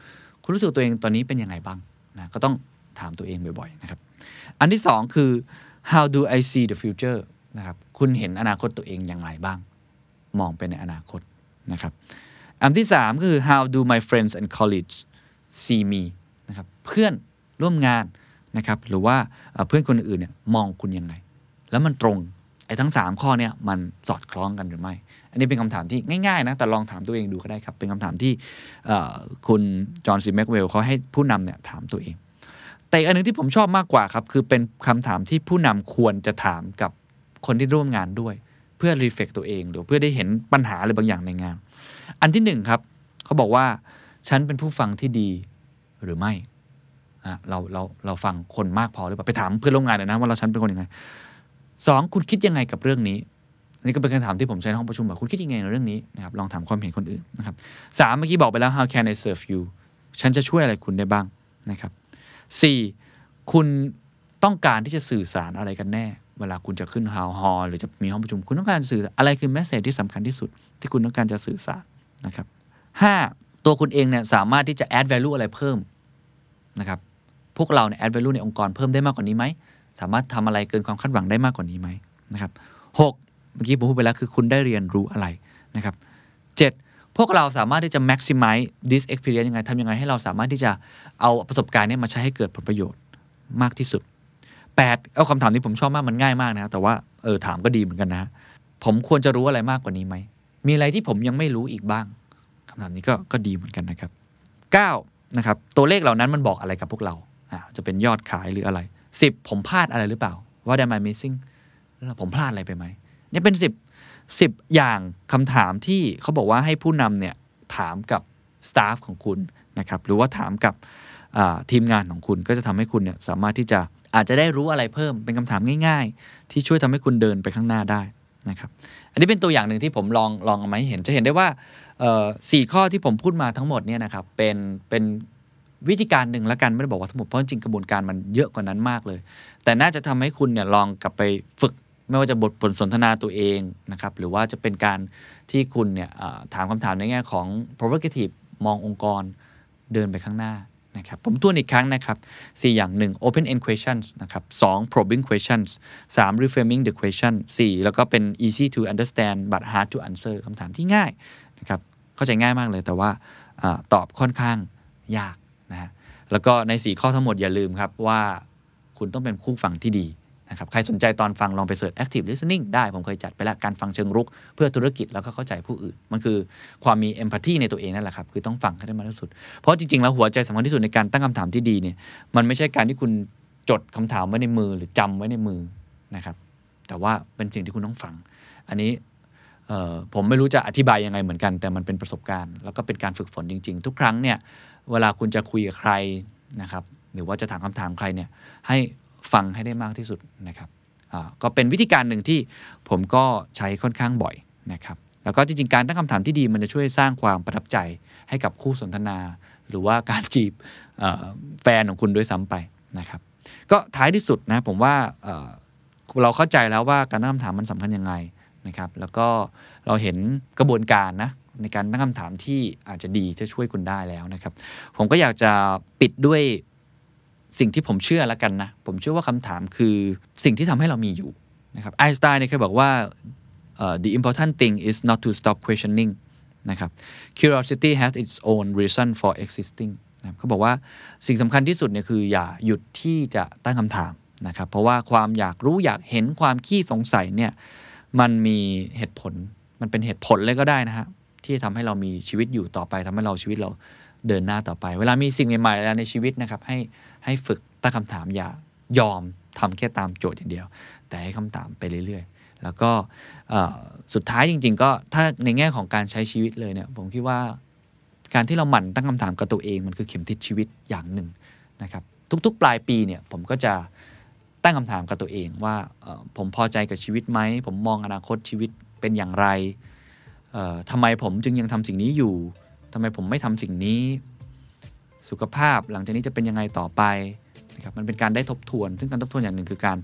คุณรู้สึกตัวเองตอนนี้เป็นยังไงบ้างนะก็ต้องถามตัวเองบ่อยๆนะครับ อันที่สองคือ how do I see the future นะครับ คุณเห็นอนาคตตัวเองอย่างไรบ้าง มองไปในอนาคตนะครับ อันที่สามก็คือ how do my friends and colleagues see me นะครับเพื่อนร่วมงานนะครับหรือว่าเพื่อนคนอื่นเนี่ยมองคุณยังไง แล้วมันตรงไอ้ทั้ง 3 ข้อเนี่ยมันสอดคล้องกันหรือไม่ อันนี้เป็นคำถามที่ง่ายๆนะแต่ลองถามตัวเองดูก็ได้ครับ เป็นคำถามที่คุณจอห์นซีแม็กเวลเขาให้ผู้นำเนี่ยถามตัวเอง แต่อันหนึงที่ผมชอบมากกว่าครับคือเป็นคำถามที่ผู้นำควรจะถามกับคนที่ร่วมงานด้วย เพื่อรีเฟกตัวเองหรือเพื่อได้เห็นปัญหาอะไรบางอย่างในงาน อันที่หนึ่งครับเขาบอกว่า ฉันเป็นผู้ฟังที่ดีหรือไม่เราเราเราฟังคนมากพอหรือเปล่าไปถามเพื่อนร่วมงานหน่อยนะว่าเราฉันเป็นคนยังไงสองคุณคิดยังไงกับเรื่องนี้นี่ก็เป็นคำถามที่ผมใช้ในห้องประชุมแบบคุณคิดยังไงในเรื่องนี้นะครับลองถามความเห็นคนอื่นนะครับสามเมื่อกี้บอกไปแล้ว how can I serve you ฉันจะช่วยอะไรคุณได้บ้างนะครับสี่คุณต้องการที่จะสื่อสารอะไรกันแน่ เวลาคุณจะขึ้นฮาวฮอลหรือจะมีห้องประชุม คุณต้องการสื่ออะไรคือแมสเซจที่สำคัญที่สุด ที่คุณต้องการจะสื่อสารนะครับห้า ตัวคุณเองเนี่ยสามารถที่จะ add value อะไรเพิ่มนะครับพวกเราเนี่ย add value ในองค์กรเพิ่มได้มากกว่านี้ไหมสามารถทำอะไรเกินความคาดหวังได้มากกว่านี้ไหมนะครับหกเมื่อกี้ผมพูดไปแล้วคือคุณได้เรียนรู้อะไรนะครับเจ็ดพวกเราสามารถที่จะ maximize this experience ยังไงทำยังไงให้เราสามารถที่จะเอาประสบการณ์เนี้มาใช้ให้เกิดผลประโยชน์มากที่สุด 8 เอาคำถามที่ผมชอบมากมันง่ายมากนะแต่ว่าเออถามก็ดีเหมือนกันนะ ผมควรจะรู้อะไรมากกว่านี้ไหม มีอะไรที่ผมยังไม่รู้อีกบ้าง คำถามนี้ก็ก็ดีเหมือนกันนะครับ 9. นะครับตัวเลขเหล่านั้นมันบอกอะไรกับพวกเราอ่าจะเป็นยอดขายหรืออะไร 10 ผมพลาดอะไรหรือเปล่าว่า am I missing ผมพลาดอะไรไปไหมเนี่ยเป็น 10 10 อย่างคำถามที่เขาบอกว่าให้ผู้นำเนี่ยถามกับสตาฟของคุณนะครับหรือว่าถามกับทีมงานของคุณก็จะทำให้คุณเนี่ยสามารถที่จะอาจจะได้รู้อะไรเพิ่มเป็นคำถามง่าย ๆ ที่ช่วยทำให้คุณเดินไปข้างหน้าได้นะครับอันนี้เป็นตัวอย่างหนึ่งที่ผมลองลองเอามาให้เห็นจะเห็นได้ว่า สี่ข้อที่ผมพูดมาทั้งหมดเนี่ยนะครับเป็นเป็นวิธีการหนึ่งละกันไม่ได้บอกว่าทั้งหมดเพราะจริงกระบวนการมันเยอะกว่านั้นมากเลย แต่น่าจะทำให้คุณเนี่ยลองกลับไปฝึกไม่ว่าจะบทบทสนทนาตัวเองนะครับหรือว่าจะเป็นการที่คุณเนี่ยถามคำถามในแง่ของ provocative มององค์กรเดินไปข้างหน้านะครับผมทวนอีกครั้งนะครับ 4 อย่าง 1 open end questions นะครับ2 probing questions 3 reframing the question 4 แล้วก็เป็น easy to understand but hard to answer คำถามที่ง่ายนะครับ เข้าใจง่ายมากเลย แต่ว่าอตอบค่อนข้างยากนะฮะแล้วก็ใน 4 ข้อทั้งหมดอย่าลืมครับว่าคุณต้องเป็นคู่ฟังที่ดีนะครับใครสนใจตอนฟังลองไปเสิร์ช active listening ได้ ผมเคยจัดไปแล้วการฟังเชิงรุก เพื่อธุรกิจแล้วก็เข้าใจผู้อื่น มันคือความมี empathy ในตัวเองนั่นแหละครับ คือต้องฟังให้ได้มากที่สุด เพราะจริง ๆ แล้วหัวใจสำคัญที่สุดในการตั้งคำถามที่ดีเนี่ยมันไม่ใช่การที่คุณจดคำถามไว้ในมือหรือจำไว้ในมือนะครับแต่ว่าเป็นสิ่งที่คุณต้องฟัง อันนี้ ผมไม่รู้จะอธิบายยังไงเหมือนกัน แต่มันเป็นประสบการณ์ แล้วก็เป็นการฝึกฝนจริง ๆ ทุกครั้งเนี่ยเวลาคุณจะคุยกับใครนะครับหรือว่าจะถามคำถามใครเนี่ยให้ฟังให้ได้มากที่สุดนะครับก็เป็นวิธีการหนึ่งที่ผมก็ใช้ค่อนข้างบ่อยนะครับแล้วก็จริงๆ การตั้งคำถามที่ดีมันจะช่วยสร้างความประทับใจให้กับคู่สนทนา หรือว่าการจีบแฟนของคุณด้วยซ้ำไปนะครับ ก็ท้ายที่สุดนะผมว่าเอ่อเราเข้าใจแล้วว่าการตั้งคำถามมันสำคัญยังไง นะครับ แล้วก็เราเห็นกระบวนการนะในการตั้งคำถามที่อาจจะดีจะช่วยคุณได้แล้วนะครับ ผมก็อยากจะปิดด้วยสิ่งที่ผมเชื่อแล้วกันนะ ผมเชื่อว่าคำถามคือสิ่งที่ทำให้เรามีอยู่นะครับไอน์สไตน์เนี่ยเคยบอกว่า uh, the important thing is not to stop questioning นะครับ curiosity has its own reason for existing นะเขาบอกว่าสิ่งสำคัญที่สุดเนี่ยคืออย่าหยุดที่จะตั้งคำถามนะครับ เพราะว่าความอยากรู้อยากเห็นความขี้สงสัยเนี่ย มันมีเหตุผล มันเป็นเหตุผลเลยก็ได้นะฮะที่ทำให้เรามีชีวิตอยู่ต่อไปทำให้เราชีวิตเราเดินหน้าต่อไป เวลามีสิ่งใหม่ๆอะไรในชีวิตนะครับ ให้ให้ฝึกตั้งคำถามอย่ายอมทำแค่ตามโจทย์อย่างเดียว แต่ให้คำถามไปเรื่อยๆ แล้วก็สุดท้ายจริง ๆ ก็ถ้าในแง่ของการใช้ชีวิตเลยเนี่ย ผมคิดว่าการที่เราหมั่นตั้งคำถามกับตัวเองมันคือเข็มทิศชีวิตอย่างหนึ่งนะครับ ทุกๆ ปลายปีเนี่ยผมก็จะ ตั้งคำถามกับตัวเองว่าผมพอใจกับชีวิตไหม ผมมองอนาคตชีวิตเป็นอย่างไรเอ่อทำไมผมจึงยังทำสิ่งนี้อยู่ทำไมผมไม่ทำสิ่งนี้ สุขภาพหลังจากนี้จะเป็นยังไงต่อไปนะครับมันเป็นการได้ทบทวน ซึ่งการทบทวนอย่างหนึ่งคือการ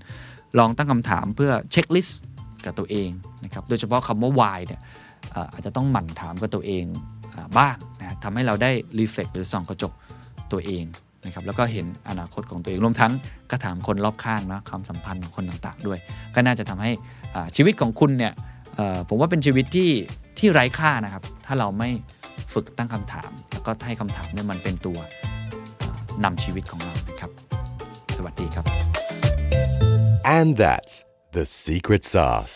ลองตั้งคำถามเพื่อเช็คลิสต์กับตัวเองนะครับ โดยเฉพาะคำว่า why เนี่ยอาจจะต้องหมั่นถามกับตัวเองบ้างนะทำให้เราได้รีเฟล็กหรือส่องกระจกตัวเอง นะครับแล้วก็เห็นอนาคตของตัวเองรวมทั้งก็ถามคนรอบข้างนะความสัมพันธ์ของคนต่างๆด้วย ก็น่าจะทำให้ชีวิตของคุณเนี่ยผมว่าเป็นชีวิตที่ที่ไร้ค่านะครับ ถ้าเราไม่ฝึกตั้งคำถาม แล้วก็ให้คำถามเนี่ยมันเป็นตัวเอ่อนำชีวิตของเรานะครับ สวัสดีครับ And that's the secret sauce.